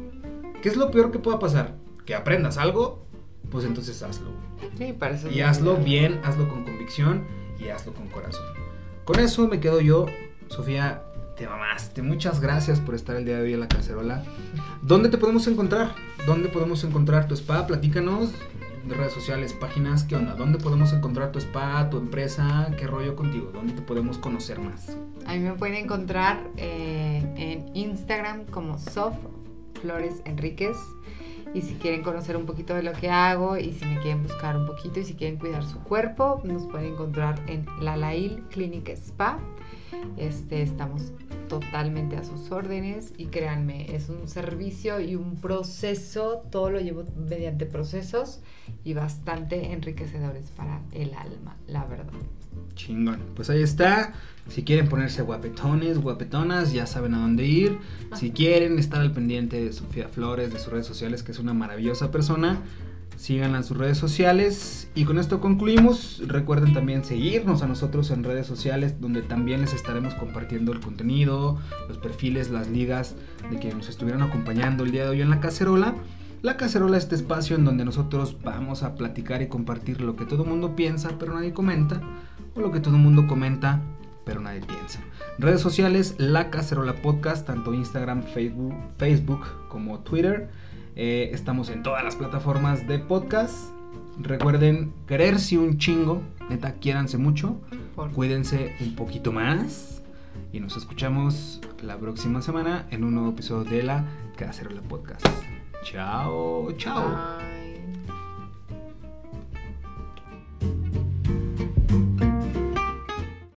¿Qué es lo peor que pueda pasar? Que aprendas algo, pues entonces hazlo. Sí, es Y hazlo vida. bien, hazlo con convicción y hazlo con corazón. Con eso me quedo yo. Sofía, te mamaste. Muchas gracias por estar el día de hoy en la cacerola. ¿Dónde te podemos encontrar? ¿Dónde podemos encontrar tu spa? Platícanos. De redes sociales, páginas, ¿qué onda? ¿Dónde podemos encontrar tu spa, tu empresa? ¿Qué rollo contigo? ¿Dónde te podemos conocer más? A mí me pueden encontrar eh, en Instagram como Sof Flores Enríquez. Y si quieren conocer un poquito de lo que hago y si me quieren buscar un poquito y si quieren cuidar su cuerpo, nos pueden encontrar en La Lail Clinic Spa. Este, estamos totalmente a sus órdenes y créanme, es un servicio y un proceso, todo lo llevo mediante procesos y bastante enriquecedores para el alma, la verdad. Chingón. Pues ahí está. Si quieren ponerse guapetones, guapetonas, ya saben a dónde ir. Si quieren estar al pendiente de Sofía Flores, de sus redes sociales, que es una maravillosa persona, síganla en sus redes sociales. Y con esto concluimos. Recuerden también seguirnos a nosotros en redes sociales, donde también les estaremos compartiendo el contenido, los perfiles, las ligas de que nos estuvieron acompañando el día de hoy en la cacerola. La cacerola es este espacio en donde nosotros vamos a platicar y compartir lo que todo el mundo piensa, pero nadie comenta, o lo que todo el mundo comenta, pero nadie piensa. Redes sociales, La Cacerola Podcast, tanto Instagram, Facebook, Facebook como Twitter. Eh, estamos en todas las plataformas de podcast. Recuerden quererse un chingo, neta, quiéranse mucho, cuídense un poquito más y nos escuchamos la próxima semana en un nuevo episodio de La Cacerola Podcast. Chao, chao.